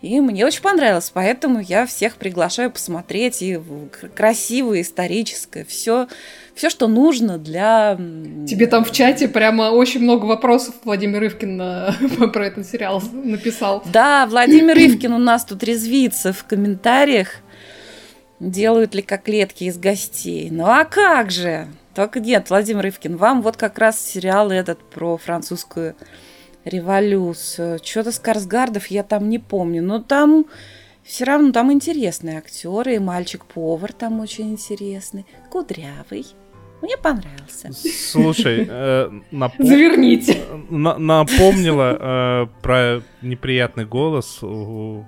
И мне очень понравилось, поэтому я всех приглашаю посмотреть и красивое, историческое, все, все, что нужно для... Тебе там в чате прямо очень много вопросов Владимир Ивкин про этот сериал написал. Да, Владимир Ивкин у нас тут резвится в комментариях, делают ли коклетки из гостей. Ну а как же? Только нет, Владимир Ивкин, вам вот как раз сериал этот про французскую революцию. Что-то Скарсгардов я там не помню. Но там все равно там интересные актеры. И мальчик-повар там очень интересный. Кудрявый. Мне понравился. Слушай, э, напом... заверните. На напомнила э, про неприятный голос у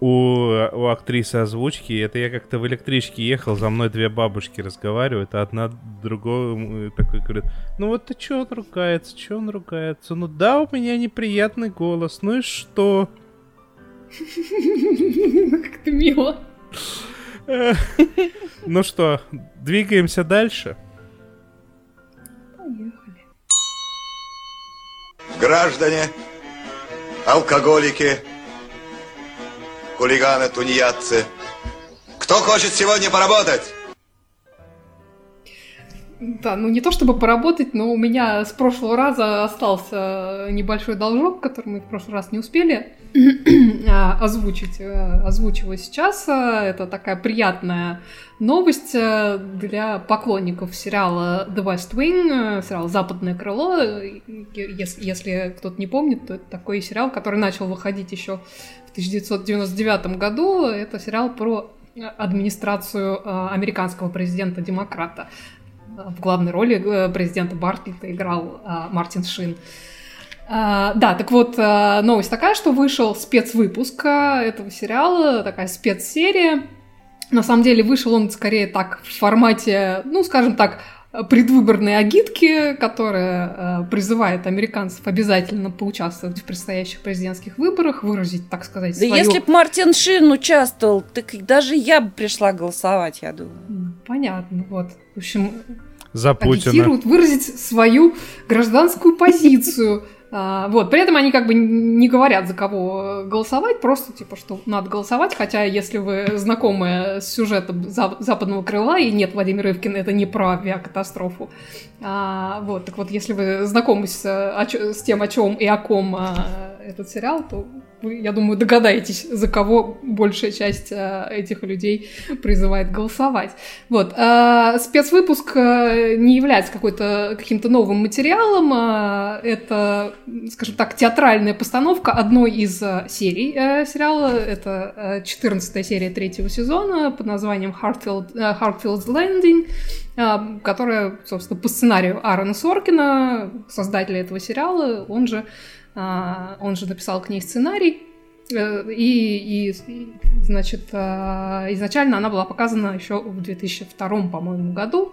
у, у актрисы озвучки. Это я как-то в электричке ехал, за мной две бабушки разговаривают, а одна другой такой говорит, ну вот ты чё он ругается, чё он ругается? Ну да, у меня неприятный голос, ну и что? Как-то мило. Ну что, двигаемся дальше? Поехали. Граждане, алкоголики, хулиганы, тунеядцы. Кто хочет сегодня поработать? Да, ну не то чтобы поработать, но у меня с прошлого раза остался небольшой должок, который мы в прошлый раз не успели а, озвучить. Э, озвучиваю сейчас. Это такая приятная новость э, для поклонников сериала The West Wing, э, сериал «Западное крыло». Если, если кто-то не помнит, то это такой сериал, который начал выходить еще 1999 году. Это сериал про администрацию американского президента-демократа. В главной роли президента Бартлета играл Мартин Шин. А, да, так вот, новость такая, что вышел спецвыпуск этого сериала, такая спецсерия. На самом деле вышел он скорее так в формате, ну, скажем так, предвыборной агитки, которая призывает американцев обязательно поучаствовать в предстоящих президентских выборах, выразить, так сказать, да свою... если бы Мартин Шин участвовал, так даже я бы пришла голосовать, я думаю. Понятно, вот. В общем, За Путина. агитируют выразить свою гражданскую позицию вот, при этом они как бы не говорят, за кого голосовать, просто типа, что надо голосовать, хотя если вы знакомы с сюжетом «Западного крыла» и нет, Владимир Ивкин, это не про авиакатастрофу. А, вот, так вот, если вы знакомы с, с тем, о чем и о ком а, этот сериал, то вы, я думаю, догадаетесь, за кого большая часть а, этих людей призывает голосовать. Вот. А, спецвыпуск а, не является какой-то каким-то новым материалом. А, это, скажем так, театральная постановка одной из а, серий а, сериала. Это а, 14 серия третьего сезона под названием Hartfield, а, Hartfield's Landing а, которая, собственно, по сценарию Аарона Соркина, создателя этого сериала, он же а, он же написал к ней сценарий, э, и, и значит, а, изначально она была показана еще в 2002, по-моему, году.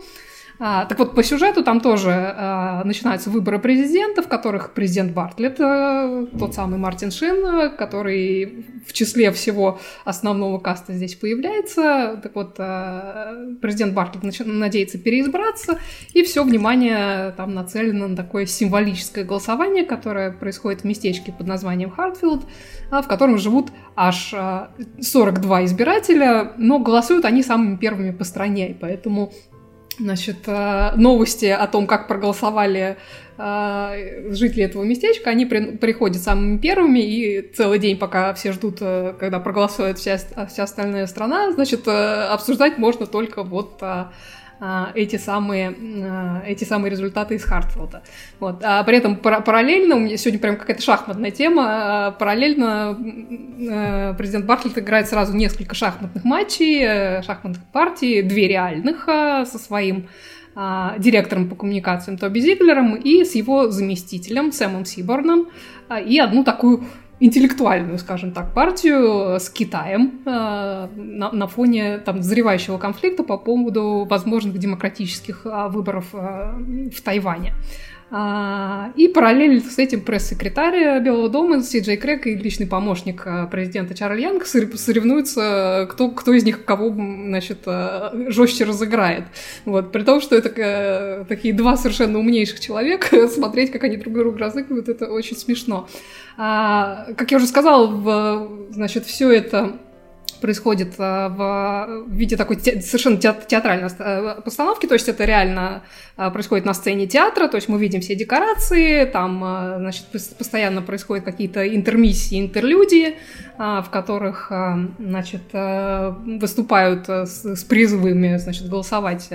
А, так вот, по сюжету там тоже а, начинаются выборы президента, в которых президент Бартлетт, а, тот самый Мартин Шин, который в числе всего основного каста здесь появляется. Так вот, а, президент Бартлетт нач- надеется переизбраться, и все внимание там нацелено на такое символическое голосование, которое происходит в местечке под названием Хартфилд, а, в котором живут аж 42 избирателя, но голосуют они самыми первыми по стране, и поэтому Значит, э, новости о том, как проголосовали э, жители этого местечка, они при, приходят самыми первыми, и целый день, пока все ждут, э, когда проголосует вся, вся остальная страна, значит, обсуждать можно только вот а, эти самые, а, эти самые результаты из Хартфилда. Вот. А при этом параллельно, у меня сегодня прям какая-то шахматная тема, а, параллельно президент Бартлетт играет сразу несколько шахматных матчей, э, шахматных партий, две реальных со своим директором по коммуникациям Тоби Зиглером и с его заместителем Сэмом Сиборном, и одну такую интеллектуальную, скажем так, партию с Китаем э, на, на фоне там взрывающего конфликта по поводу возможных демократических э, выборов э, в Тайване. А, и параллельно с этим пресс-секретарь Белого дома Си Джей Крэк и личный помощник э, президента Чарли Янг соревнуются, кто, кто из них кого значит, э, жестче разыграет. Вот. При том, что это э, такие два совершенно умнейших человека, смотреть, как они друг друга разыгрывают, это очень смешно. А, как я уже сказала, в, значит, все это происходит в виде такой совершенно театральной постановки, то есть это реально происходит на сцене театра, то есть мы видим все декорации, там, значит, постоянно происходят какие-то интермиссии, интерлюдии, в которых, значит, выступают с призывами, значит, голосовать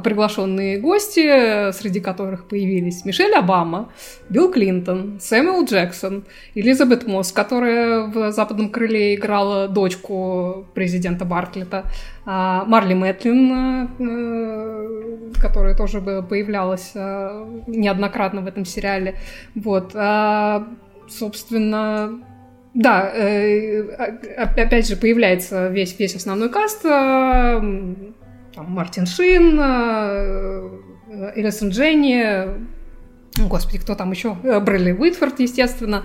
приглашенные гости, среди которых появились Мишель Обама, Билл Клинтон, Сэмюэл Джексон, Элизабет Мосс, которая в «Западном крыле» играла дочку президента Бартлета, а, Марли Мэтлин, э, которая тоже появлялась э, неоднократно в этом сериале. Вот. А, собственно, да, э, опять же, появляется весь, весь основной каст. Э, там Мартин Шин, э, Элисон Дженни, господи, кто там еще? Брелли Уитфорд, естественно.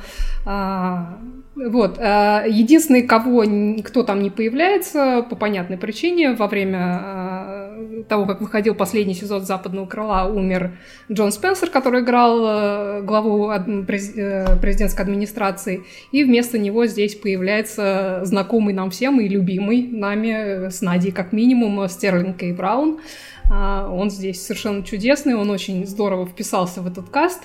Вот. Э, единственный, кого кто там не появляется, по понятной причине, во время э, того, как выходил последний сезон «Западного крыла», умер Джон Спенсер, который играл э, главу президентской администрации, и вместо него здесь появляется знакомый нам всем и любимый нами с Надей, как минимум, Стерлинг Кей Браун. Он здесь совершенно чудесный, он очень здорово вписался в этот каст.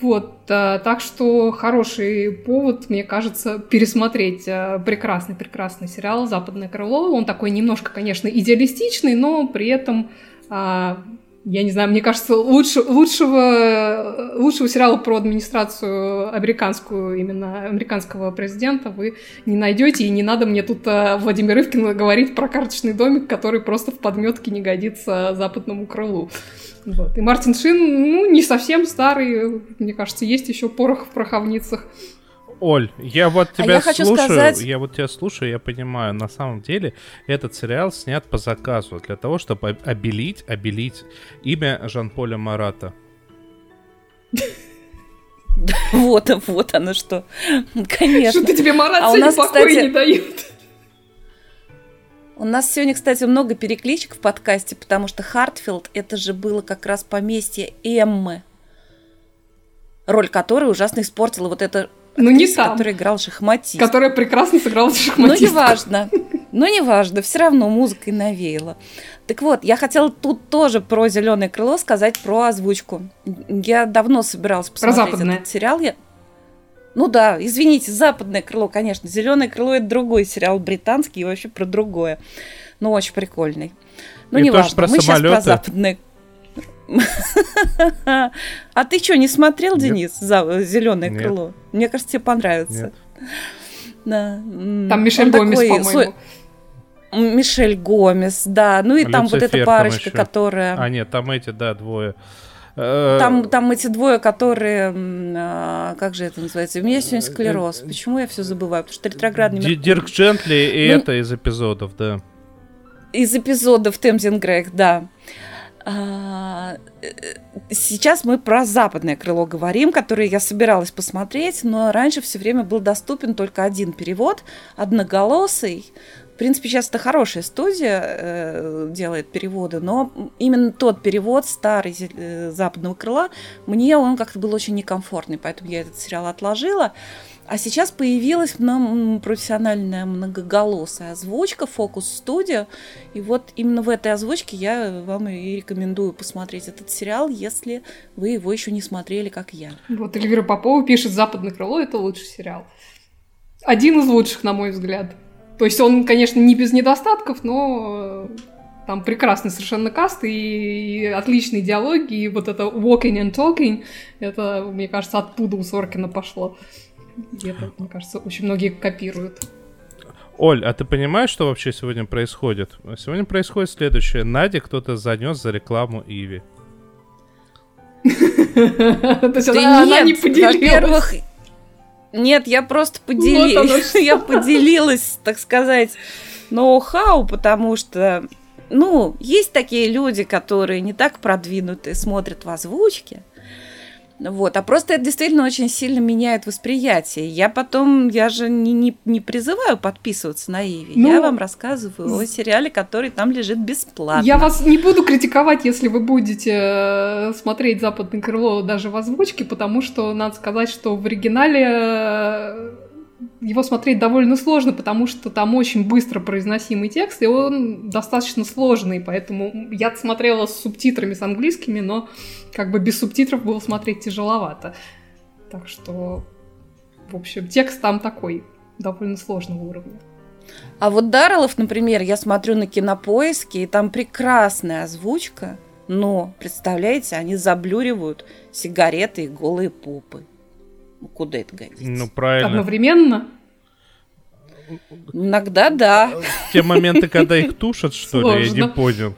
Вот, а, так что хороший повод, мне кажется, пересмотреть прекрасный-прекрасный сериал «Западное крыло». Он такой немножко, конечно, идеалистичный, но при этом а, я не знаю, мне кажется, лучше, лучшего, лучшего сериала про администрацию американскую, именно американского президента вы не найдете, и не надо мне тут а, Владимир Ивкин говорить про карточный домик, который просто в подметке не годится западному крылу. Вот. И Мартин Шин, ну, не совсем старый, мне кажется, есть еще порох в пороховницах. Оль, я вот а тебя а я слушаю, сказать... я вот тебя слушаю, я понимаю, на самом деле этот сериал снят по заказу для того, чтобы обелить, обелить имя Жан-Поля Марата. Вот, вот оно что. Конечно. Что ты тебе Марат а сегодня покоя не дает. У нас сегодня, кстати, много перекличек в подкасте, потому что Хартфилд это же было как раз поместье Эммы, роль которой ужасно испортила вот эта ну, не там. который играл шахматист. Которая прекрасно сыграла шахматист. Ну, неважно. Ну, неважно, все равно музыкой навеяла. Так вот, я хотела тут тоже про зеленое крыло сказать про озвучку. Я давно собиралась посмотреть про этот сериал. Я... Ну да, извините, западное крыло, конечно. Зеленое крыло это другой сериал британский и вообще про другое. Но очень прикольный. Ну, не важно. Мы самолеты. сейчас про западное а ты что, не смотрел, Денис, за зеленое крыло? Мне кажется, тебе понравится. Да. Там Мишель Гомес, по-моему. Мишель Гомес, да. Ну и там вот эта парочка, которая... А, нет, там эти, да, двое. Э, там, там эти двое, которые, а, как же это называется? У меня сегодня склероз. Почему я все забываю? Потому что ретроградный Меркурий. Дирк Джентли и ну, это из эпизодов, да. Из эпизодов Темзин Грег, да. А, э, сейчас мы про западное крыло говорим, которое я собиралась посмотреть, но раньше все время был доступен только один перевод, одноголосый, в принципе, сейчас это хорошая студия э, делает переводы, но именно тот перевод старый э, западного крыла, мне он как-то был очень некомфортный, поэтому я этот сериал отложила. А сейчас появилась профессиональная многоголосая озвучка Focus Studio. И вот именно в этой озвучке я вам и рекомендую посмотреть этот сериал, если вы его еще не смотрели, как я. Вот Эльвира Попова пишет «Западное крыло» — это лучший сериал. Один из лучших, на мой взгляд. То есть он, конечно, не без недостатков, но э, там прекрасный совершенно каст и, и отличные диалоги, и вот это walking and talking, это, мне кажется, оттуда у Соркина пошло. Это, мне кажется, очень многие копируют. Оль, а ты понимаешь, что вообще сегодня происходит? Сегодня происходит следующее. Надя кто-то занес за рекламу Иви. То есть она не поделилась. Во-первых, нет, я просто поделилась. я поделилась, так сказать, ноу-хау, потому что, ну, есть такие люди, которые не так продвинуты, смотрят в озвучке. Вот, а просто это действительно очень сильно меняет восприятие. Я потом, я же не, не, не призываю подписываться на Иви. Ну, я вам рассказываю о сериале, который там лежит бесплатно. Я вас не буду критиковать, если вы будете э, смотреть «Западное крыло» даже в озвучке, потому что надо сказать, что в оригинале э, его смотреть довольно сложно, потому что там очень быстро произносимый текст, и он достаточно сложный, поэтому я смотрела с субтитрами, с английскими, но как бы без субтитров было смотреть тяжеловато. Так что, в общем, текст там такой, довольно сложного уровня. А вот Дарреллов, например, я смотрю на кинопоиске, и там прекрасная озвучка, но, представляете, они заблюривают сигареты и голые попы. Куда это годится? Ну, правильно. Одновременно? Иногда да. Те моменты, когда их тушат, что ли, я не понял.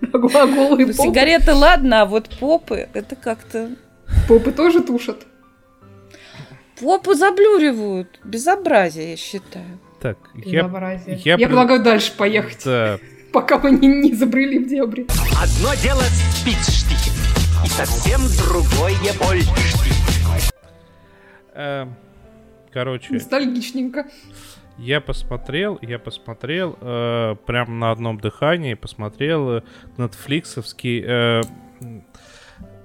Ну, сигареты ладно, а вот попы, это как-то... Попы тоже тушат? попу заблюривают. Безобразие, я считаю. Так, я, Безобразие. я Я, пред- предлагаю дальше поехать, да, пока мы не, не забрели в дебри. Одно дело спичштик, и совсем другое больштик. э, короче, Ностальгичненько. Я посмотрел, я посмотрел э, прям на одном дыхании, посмотрел э, нетфликсовский э,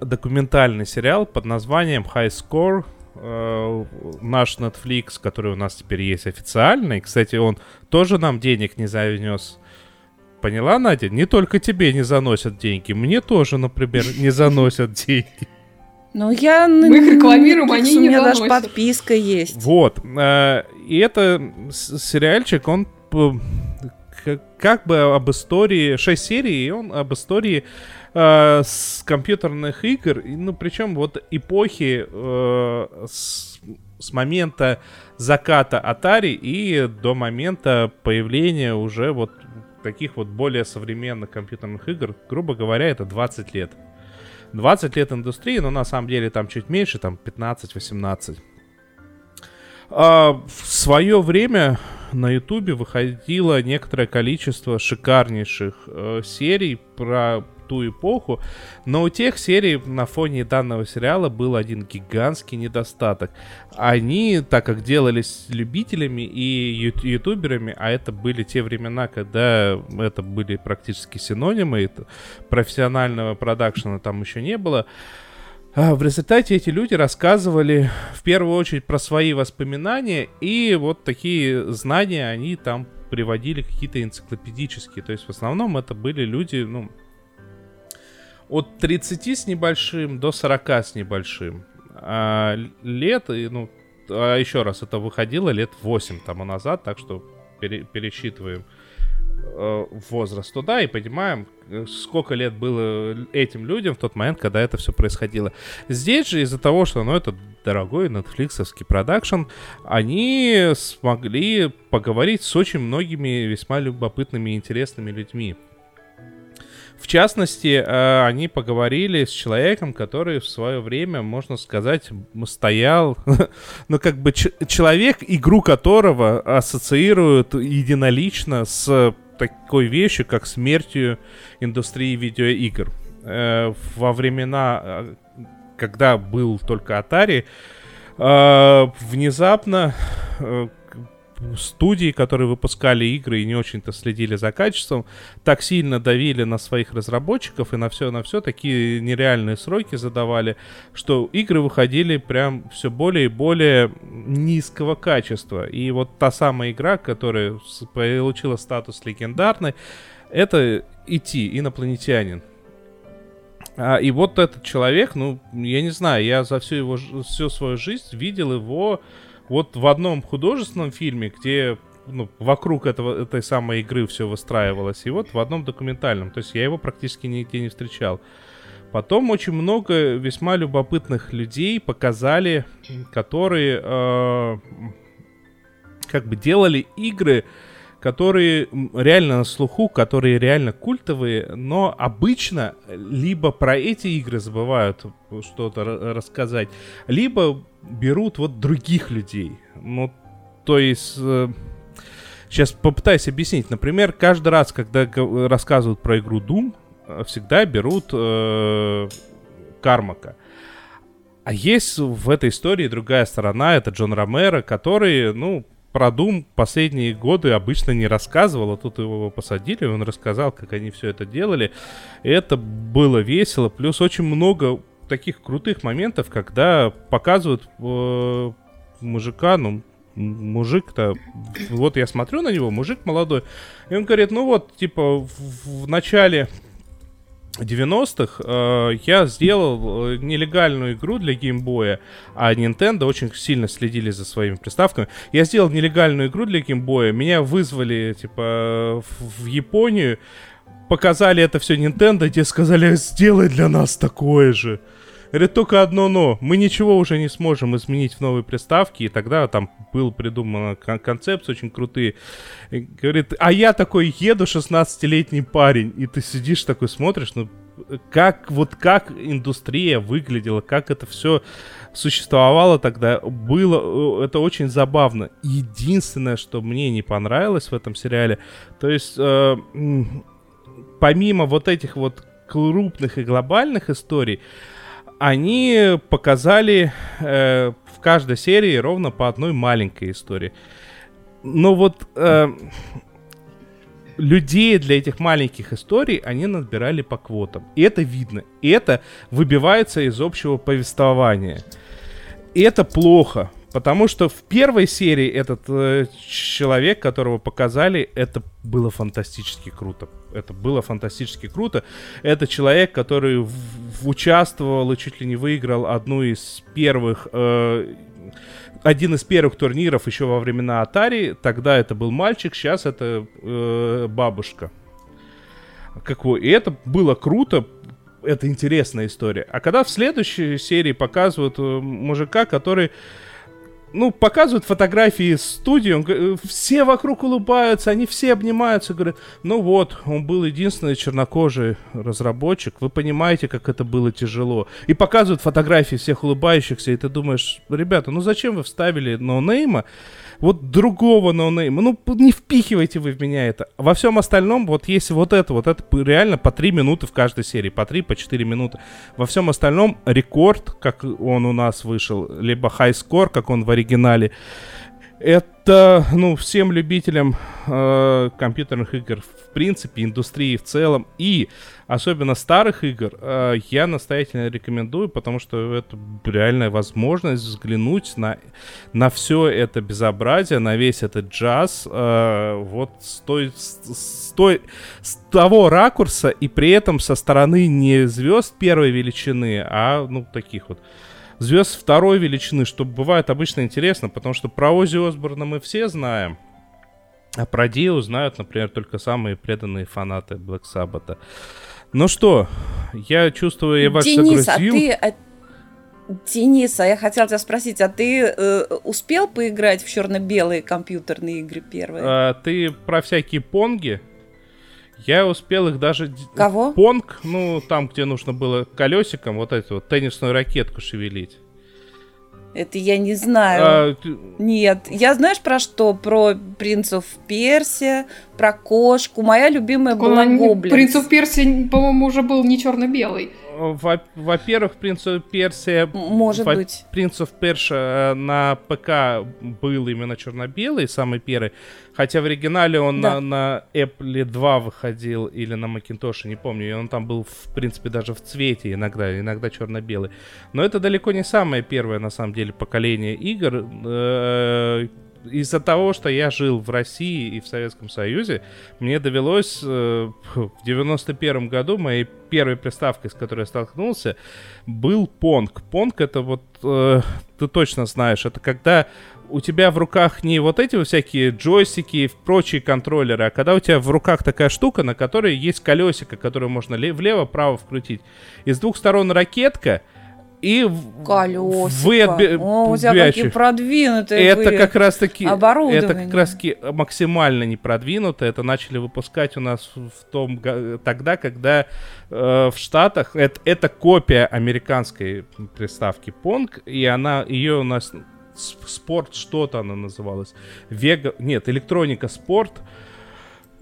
документальный сериал под названием High Score. Э, наш Netflix, который у нас теперь есть официальный. Кстати, он тоже нам денег не занес. Поняла, Надя? Не только тебе не заносят деньги, мне тоже, например, не заносят деньги. Ну, я... Мы их рекламируем, они У не меня даже подписка есть. Вот. э, И это сериальчик, он как бы об истории, 6 серий, и он об истории э, с компьютерных игр, и, ну, причем вот эпохи э, с, с момента заката Atari и до момента появления уже вот таких вот более современных компьютерных игр, грубо говоря, это 20 лет. 20 лет индустрии, но на самом деле там чуть меньше, там 15-18. А, в свое время на Ютубе выходило некоторое количество шикарнейших э, серий про ту эпоху, но у тех серий на фоне данного сериала был один гигантский недостаток. Они, так как делались любителями и ютуберами, а это были те времена, когда это были практически синонимы, профессионального продакшена там еще не было, а, В результате эти люди рассказывали в первую очередь про свои воспоминания, и вот такие знания они там приводили какие-то энциклопедические. То есть в основном это были люди, ну, от 30 с небольшим до 40 с небольшим а, лет. И, ну, а еще раз, это выходило лет 8 тому назад, так что пере- пересчитываем э, возраст туда и понимаем, э, сколько лет было этим людям в тот момент, когда это все происходило. Здесь же из-за того, что ну, это дорогой нетфликсовский продакшн, они смогли поговорить с очень многими весьма любопытными и интересными людьми. В частности, э, они поговорили с человеком, который в свое время, можно сказать, стоял, ну как бы человек, игру которого ассоциируют единолично с такой вещью, как смертью индустрии видеоигр. Э, Во времена, э, когда был только Atari, внезапно студии, которые выпускали игры и не очень-то следили за качеством, так сильно давили на своих разработчиков и на все, на все такие нереальные сроки задавали, что игры выходили прям все более и более низкого качества. И вот та самая игра, которая получила статус легендарной, это идти инопланетянин. А, и вот этот человек, ну, я не знаю, я за всю его всю свою жизнь видел его вот в одном художественном фильме, где ну, вокруг этого, этой самой игры все выстраивалось, и вот в одном документальном. То есть я его практически нигде не встречал. Потом очень много весьма любопытных людей показали, которые э, как бы делали игры, которые реально на слуху, которые реально культовые, но обычно либо про эти игры забывают что-то ра- рассказать, либо берут вот других людей. Ну, то есть... Сейчас попытаюсь объяснить. Например, каждый раз, когда рассказывают про игру Doom, э, всегда берут э, Кармака. А есть в этой истории другая сторона, это Джон Ромеро, который, ну, про Doom последние годы обычно не рассказывал, а тут его посадили, он рассказал, как они все это делали. Это было весело, плюс очень много таких крутых моментов, когда показывают э, мужика, ну, мужик-то, вот я смотрю на него, мужик молодой, и он говорит, ну вот, типа, в, в начале 90-х э, я сделал э, нелегальную игру для геймбоя, а Nintendo очень сильно следили за своими приставками. Я сделал нелегальную игру для геймбоя, меня вызвали, типа, в, в Японию, показали это все Nintendo, и те сказали, сделай для нас такое же. Говорит, только одно но. Мы ничего уже не сможем изменить в новой приставке. И тогда там был придуман кон- концепция очень крутые. Говорит, а я такой еду, 16-летний парень. И ты сидишь такой, смотришь, ну, как вот как индустрия выглядела, как это все существовало тогда, было э, это очень забавно. Единственное, что мне не понравилось в этом сериале, то есть э, помимо вот этих вот крупных и глобальных историй, они показали э, в каждой серии ровно по одной маленькой истории. Но вот э, людей для этих маленьких историй они набирали по квотам. И это видно. И это выбивается из общего повествования. И это плохо. Потому что в первой серии этот э, человек, которого показали, это было фантастически круто. Это было фантастически круто. Это человек, который в, в участвовал и чуть ли не выиграл одну из первых э, один из первых турниров еще во времена Atari. Тогда это был мальчик, сейчас это э, бабушка. Какой? И это было круто, это интересная история. А когда в следующей серии показывают э, мужика, который ну, показывают фотографии студии, он, э, все вокруг улыбаются, они все обнимаются, говорят, ну вот, он был единственный чернокожий разработчик, вы понимаете, как это было тяжело. И показывают фотографии всех улыбающихся, и ты думаешь, ребята, ну зачем вы вставили ноунейма, вот другого ноунейма, ну не впихивайте вы в меня это. Во всем остальном, вот если вот это, вот это реально по 3 минуты в каждой серии, по 3, по 4 минуты. Во всем остальном рекорд, как он у нас вышел, либо score, как он в оригинале, это, ну, всем любителям э, компьютерных игр, в принципе, индустрии в целом, и особенно старых игр, э, я настоятельно рекомендую, потому что это реальная возможность взглянуть на, на все это безобразие, на весь этот джаз, э, вот с, той, с, той, с того ракурса, и при этом со стороны не звезд первой величины, а, ну, таких вот звезд второй величины, что бывает обычно интересно, потому что про Ози Осборна мы все знаем, а про Дио знают, например, только самые преданные фанаты Black Sabbath. Ну что, я чувствую, я вас Денис, загрузил. а ты... А... Денис, а я хотела тебя спросить, а ты э, успел поиграть в черно-белые компьютерные игры первые? А, ты про всякие понги? Я успел их даже... Кого? Понг, ну, там, где нужно было колесиком вот эту вот теннисную ракетку шевелить. Это я не знаю. А, ты- Нет, я знаешь про что? Про принцев Персия, про кошку. Моя любимая была Гоблин. Принц of Персии, по-моему, уже был не черно-белый. Во- Во-первых, Принц Персия... Может во- быть. Принц of Persia э, на ПК был именно черно-белый, самый первый. Хотя в оригинале он Да. на, на Apple 2 выходил или на Macintosh, не помню. И он там был, в принципе, даже в цвете иногда, иногда черно-белый. Но это далеко не самое первое, на самом деле, поколение игр. Из-за того, что я жил в России и в Советском Союзе, мне довелось э, в 91 году моей первой приставкой, с которой я столкнулся, был Понг. Понг это вот, э, ты точно знаешь, это когда у тебя в руках не вот эти всякие джойстики и прочие контроллеры, а когда у тебя в руках такая штука, на которой есть колесико, которое можно ле- влево-право вкрутить. И с двух сторон ракетка, и Колесико. вы О, у тебя какие продвинутые это вы. как раз таки это как раз таки максимально не продвинуто. Это начали выпускать у нас в том тогда, когда э, в Штатах это, это копия американской приставки Pong, и она ее у нас спорт что-то она называлась. Вега, нет, электроника спорт.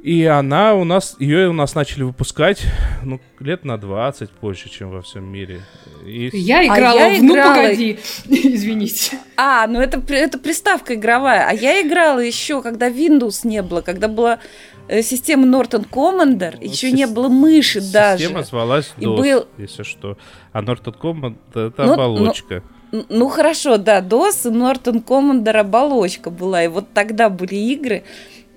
И она у нас, ее у нас начали выпускать, ну, лет на 20 позже, чем во всем мире. И Я А играла я в «Ну, играла- погоди». Извините. А, ну это, это приставка игровая. А я играла еще, когда Windows не было, когда была э, система Norton Commander, еще сис- не было мыши даже. Система звалась И DOS, был- если что. А Norton Command это Ну, оболочка. Н- Ну хорошо, да, DOS и Norton Commander оболочка была, и вот тогда были игры.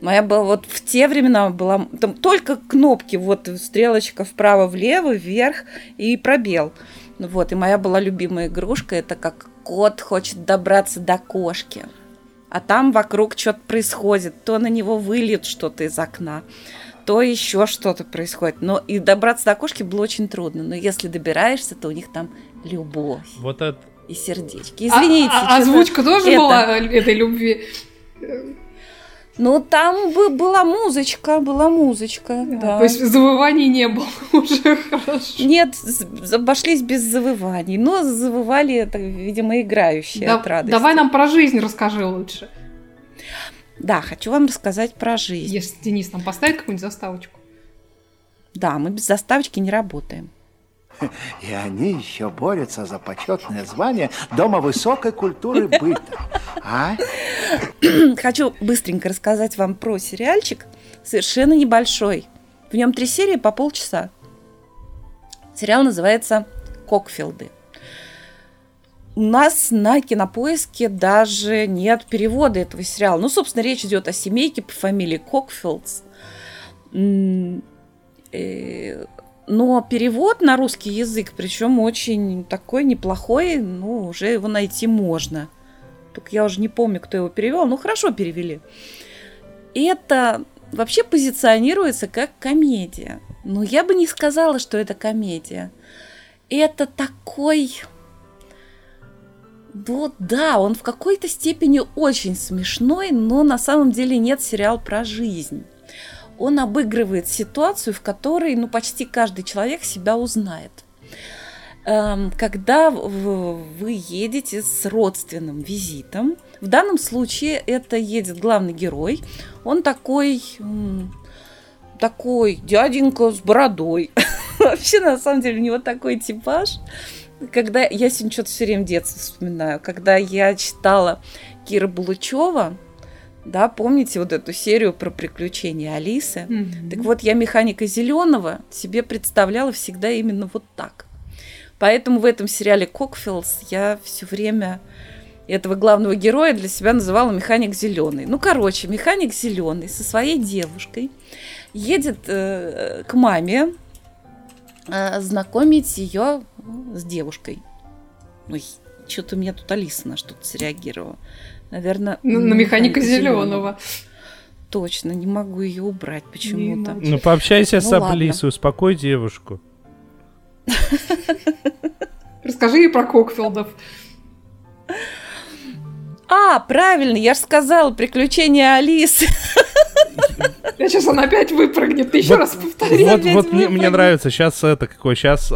Моя была вот в те времена была там только кнопки, вот стрелочка вправо-влево, вверх и пробел. Вот, и моя была любимая игрушка, это как кот хочет добраться до кошки. А там вокруг что-то происходит, то на него выльет что-то из окна, то еще что-то происходит. Но и добраться до кошки было очень трудно. Но если добираешься, то у них там любовь Вот это и сердечки. Извините. А- а- чё-то Озвучка тоже это- была этой любви. Ну, там бы была музычка, была музычка, да. То есть завываний не было уже хорошо. Нет, обошлись без завываний, но завывали, это, видимо, играющие Да- от радости. давай нам про жизнь расскажи лучше. Да, хочу вам рассказать про жизнь. Если Денис нам поставит какую-нибудь заставочку. Да, мы без заставочки не работаем. И они еще борются за почетное звание Дома высокой культуры быта. А? Хочу быстренько рассказать вам про сериальчик, совершенно небольшой. В нем три серии по полчаса. Сериал называется «Кокфилды». У нас на кинопоиске даже нет перевода этого сериала. Ну, собственно, речь идет о семейке по фамилии Кокфилдс. Но перевод на русский язык, причем очень такой неплохой, ну, уже его найти можно. Только я уже не помню, кто его перевел. Ну, хорошо перевели. Это вообще позиционируется как комедия. Но я бы не сказала, что это комедия. Это такой... Ну да, он в какой-то степени очень смешной, но на самом деле нет сериал про жизнь. Он обыгрывает ситуацию, в которой ну, почти каждый человек себя узнает. Эм, Когда вы едете с родственным визитом, в данном случае это едет главный герой, он такой, такой дяденька с бородой. Вообще, на самом деле, у него такой типаж. Когда я сегодня что-то все время детство вспоминаю, когда я читала Кира Булычева, да, помните вот эту серию про приключения Алисы? Мгм. Так вот, я механика зеленого себе представляла всегда именно вот так. Поэтому в этом сериале Кокфилдс я все время этого главного героя для себя называла механик зеленый. Ну, короче, механик зеленый со своей девушкой едет э, к маме э, знакомить ее с девушкой. Ой, что-то у меня тут Алиса на что-то среагировала. Наверное, Ну, На механика зеленого. Точно, не могу ее убрать почему-то. Ну, пообщайся с Ну, ладно. Аблисой, успокой девушку. Расскажи ей про Кокфилдов. А, правильно, я же сказала приключения Алисы. Я сейчас он опять выпрыгнет. Ты еще Вот- раз повтори. Вот, вот мне, мне нравится. Сейчас это какой? Сейчас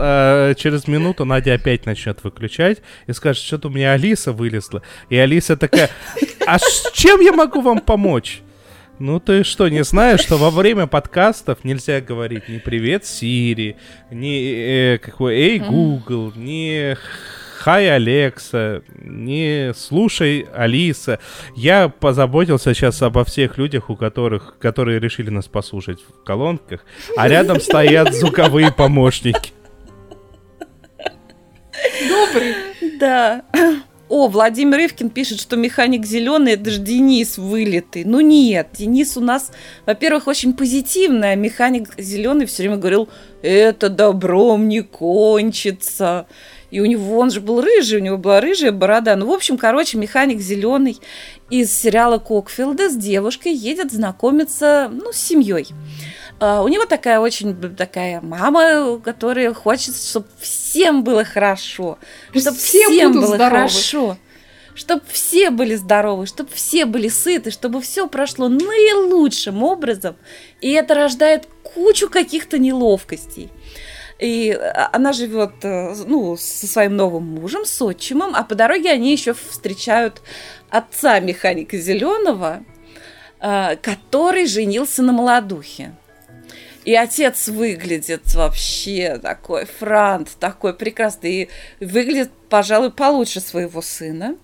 через минуту Надя опять начнет выключать и скажет, что-то у меня Алиса вылезла. И Алиса такая, а с чем я могу вам помочь? Ну ты что, не знаешь, что во время подкастов нельзя говорить ни привет Сири, ни э, какой Эй Google, ни Хай Алекса, не слушай Алиса. Я позаботился сейчас обо всех людях, у которых, которые решили нас послушать в колонках, а рядом стоят звуковые помощники. Добрый. Да. О, Владимир Ивкин пишет, что механик зеленый это же Денис вылитый. Ну нет, Денис у нас, во-первых, очень позитивный, а механик зеленый все время говорил, это добром не кончится. И у него, он же был рыжий, у него была рыжая борода. Ну, в общем, короче, механик зеленый из сериала Кокфилда с девушкой едет знакомиться, ну, с семьей. А, У него такая очень такая мама, которая хочет, чтобы всем было хорошо, чтобы все всем было здоровы. хорошо, чтобы все были здоровы, чтобы все были сыты, чтобы все прошло наилучшим образом. И это рождает кучу каких-то неловкостей. И а, она живет э, ну, со своим новым мужем, с отчимом, а по дороге они еще встречают отца механика Зеленого, который женился на молодухе. И отец выглядит вообще такой франт, такой прекрасный. И выглядит, пожалуй, получше своего сына.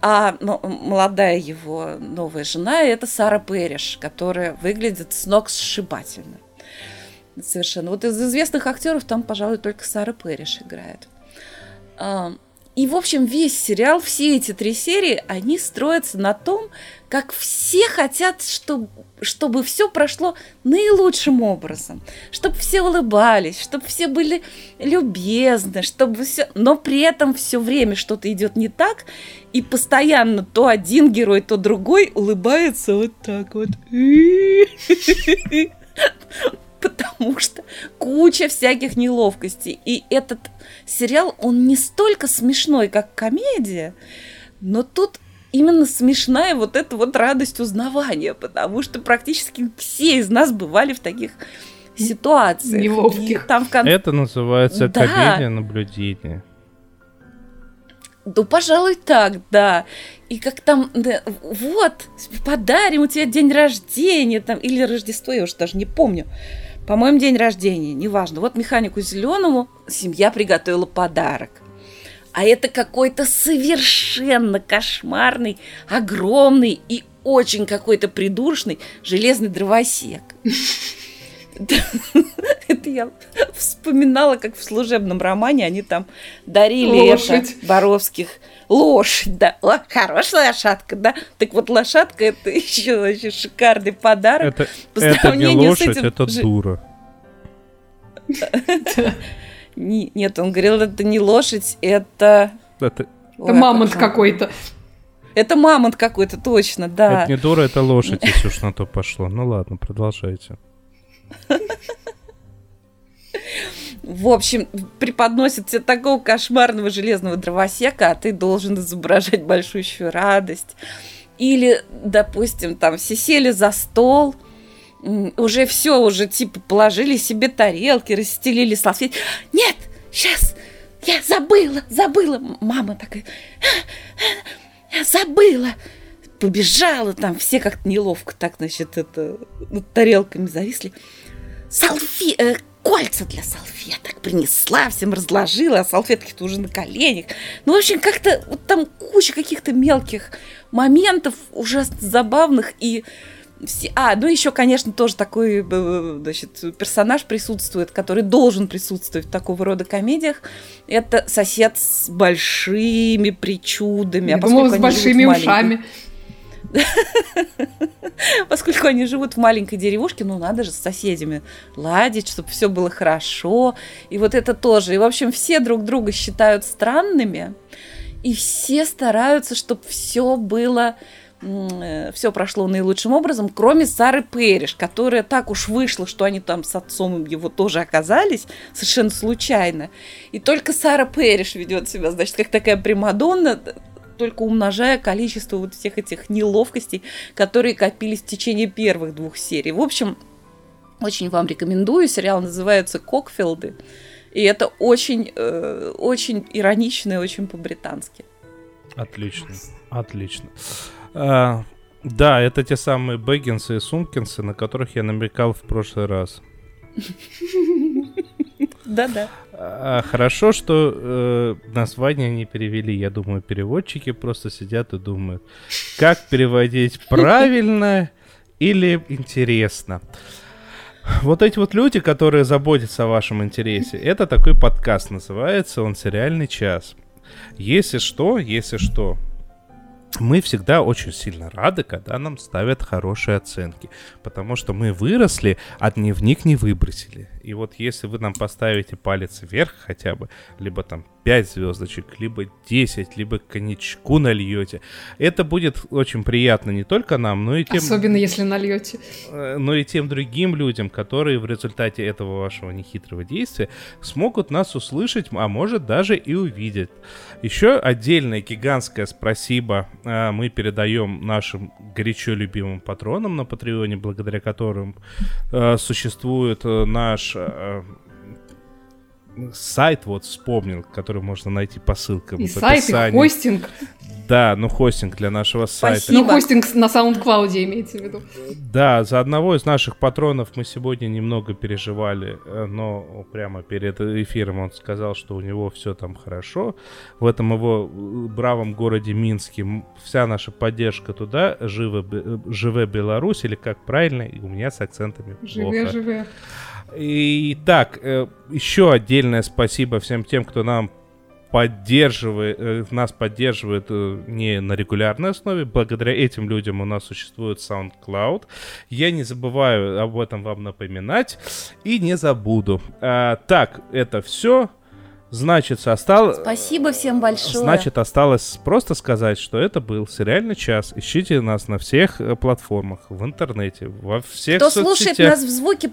А молодая его новая жена – это Сара Перриш, которая выглядит с ног сшибательно. Совершенно. Вот из известных актеров там, пожалуй, только Сара Перриш играет. А, И, в общем, весь сериал, все эти три серии, они строятся на том, как все хотят, чтобы, чтобы все прошло наилучшим образом, чтобы все улыбались, чтобы все были любезны, чтобы все, но при этом все время что-то идет не так, и постоянно то один герой, то другой улыбается вот так вот. Потому что куча всяких неловкостей. И этот сериал, он не столько смешной, как комедия, но тут именно смешная вот эта вот радость узнавания, потому что практически все из нас бывали в таких ситуациях. Неловких. И там в кон- Это называется Да. комедия наблюдения. Ну, пожалуй, так, да. И как там, да, вот, подарим, у тебя день рождения, там, или Рождество, я уже даже не помню. По-моему, день рождения, неважно. Вот механику зеленому семья приготовила подарок. А это какой-то совершенно кошмарный, огромный и очень какой-то придурочный железный дровосек. Это я вспоминала, как в служебном романе они там дарили это Боровских. Лошадь, да. О, хорошая лошадка, да. Так вот, лошадка это еще вообще шикарный подарок. Это, по это не лошадь, этим это дура. Не- нет, он говорил, это не лошадь, это... Это, Это мамонт как- какой-то. Это мамонт какой-то, точно, да. это не дура, это лошадь, если уж на то пошло. Ну ладно, продолжайте. В общем, преподносит тебе такого кошмарного железного дровосека, а ты должен изображать большущую радость. Или, допустим, там все сели за стол, уже все, уже типа положили себе тарелки, расстелили салфетки. Нет, сейчас, я забыла, забыла. Мама такая, «А, я забыла. Побежала там, все как-то неловко так, значит, это, над тарелками зависли. Салфи... э, кольца для салфеток принесла, всем разложила, а салфетки-то уже на коленях. Ну, в общем, как-то вот там куча каких-то мелких моментов ужасно забавных и все... А, ну еще, конечно, тоже такой э, значит, персонаж присутствует, который должен присутствовать в такого рода комедиях. Это сосед с большими причудами. Я А думала, с большими ушами. Поскольку они живут в маленькой деревушке, ну надо же с соседями ладить, чтобы все было хорошо. И вот это тоже. И, в общем, все друг друга считают странными, и все стараются, чтобы все было все прошло наилучшим образом, кроме Сары Пэриш, которая так уж вышла, что они там с отцом его тоже оказались совершенно случайно. И только Сара Пэриш ведет себя, значит, как такая примадонна, только умножая количество вот всех этих неловкостей, которые копились в течение первых двух серий. В общем, очень вам рекомендую. Сериал называется «Кокфилды». И это очень, э, очень иронично и очень по-британски. Отлично, отлично. А, да, это те самые Бэггинсы и Сумкинсы, на которых я намекал в прошлый раз. Да-да. А, хорошо, что э, название не перевели. Я думаю, переводчики просто сидят и думают, как переводить правильно или интересно. Вот эти вот люди, которые заботятся о вашем интересе, это такой подкаст называется, он «Сериальный час». Если что, если что, мы всегда очень сильно рады, когда нам ставят хорошие оценки, потому что мы выросли, а дневник не выбросили. И вот если вы нам поставите палец вверх хотя бы, либо там 5 звездочек, либо 10, либо коньячку нальете, это будет очень приятно не только нам, но и тем... Особенно если нальете. э, но и тем другим людям, которые в результате этого вашего нехитрого действия смогут нас услышать, а может даже и увидеть. Еще отдельное гигантское спасибо э, мы передаем нашим горячо любимым патронам на Патреоне, благодаря которым э, существует наш э, сайт, вот вспомнил, который можно найти по ссылкам И в сайт, и хостинг. Да, ну хостинг для нашего сайта. Спасибо. Ну, хостинг на SoundCloud имеется в виду. Да, за одного из наших патронов мы сегодня немного переживали, э, но прямо перед эфиром он сказал, что у него все там хорошо. В этом его э, бравом городе Минске вся наша поддержка туда, живе, живе Беларусь, или как правильно, и у меня с акцентами Живе, плохо. живе. И так, э, еще отдельное спасибо всем тем, кто нам поддерживает, э, нас поддерживает э, не на регулярной основе. Благодаря этим людям у нас существует SoundCloud. Я не забываю об этом вам напоминать и не забуду. А, так, это все. Значит, осталось... Спасибо всем большое. Значит, осталось просто сказать, что это был сериальный час. Ищите нас на всех платформах, в интернете, во всех Кто слушает соцсетях. нас в звуке,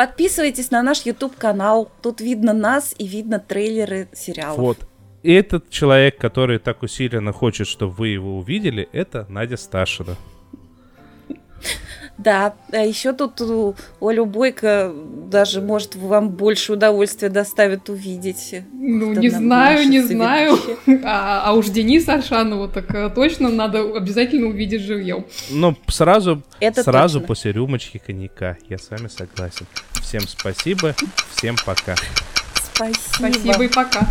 подписывайтесь на наш YouTube канал. Тут видно нас и видно трейлеры сериалов. Вот. этот человек, который так усиленно хочет, чтобы вы его увидели, это Надя Сташина. Да, а еще тут Олю Бойко даже, может, вам больше удовольствия доставит увидеть. Ну, не знаю, не знаю. А, а уж Денис Аршанову так э, точно надо обязательно увидеть живьем. Ну, сразу, Это сразу точно. после рюмочки коньяка. Я с вами согласен. Всем спасибо, всем пока. Спасибо. Спасибо и пока.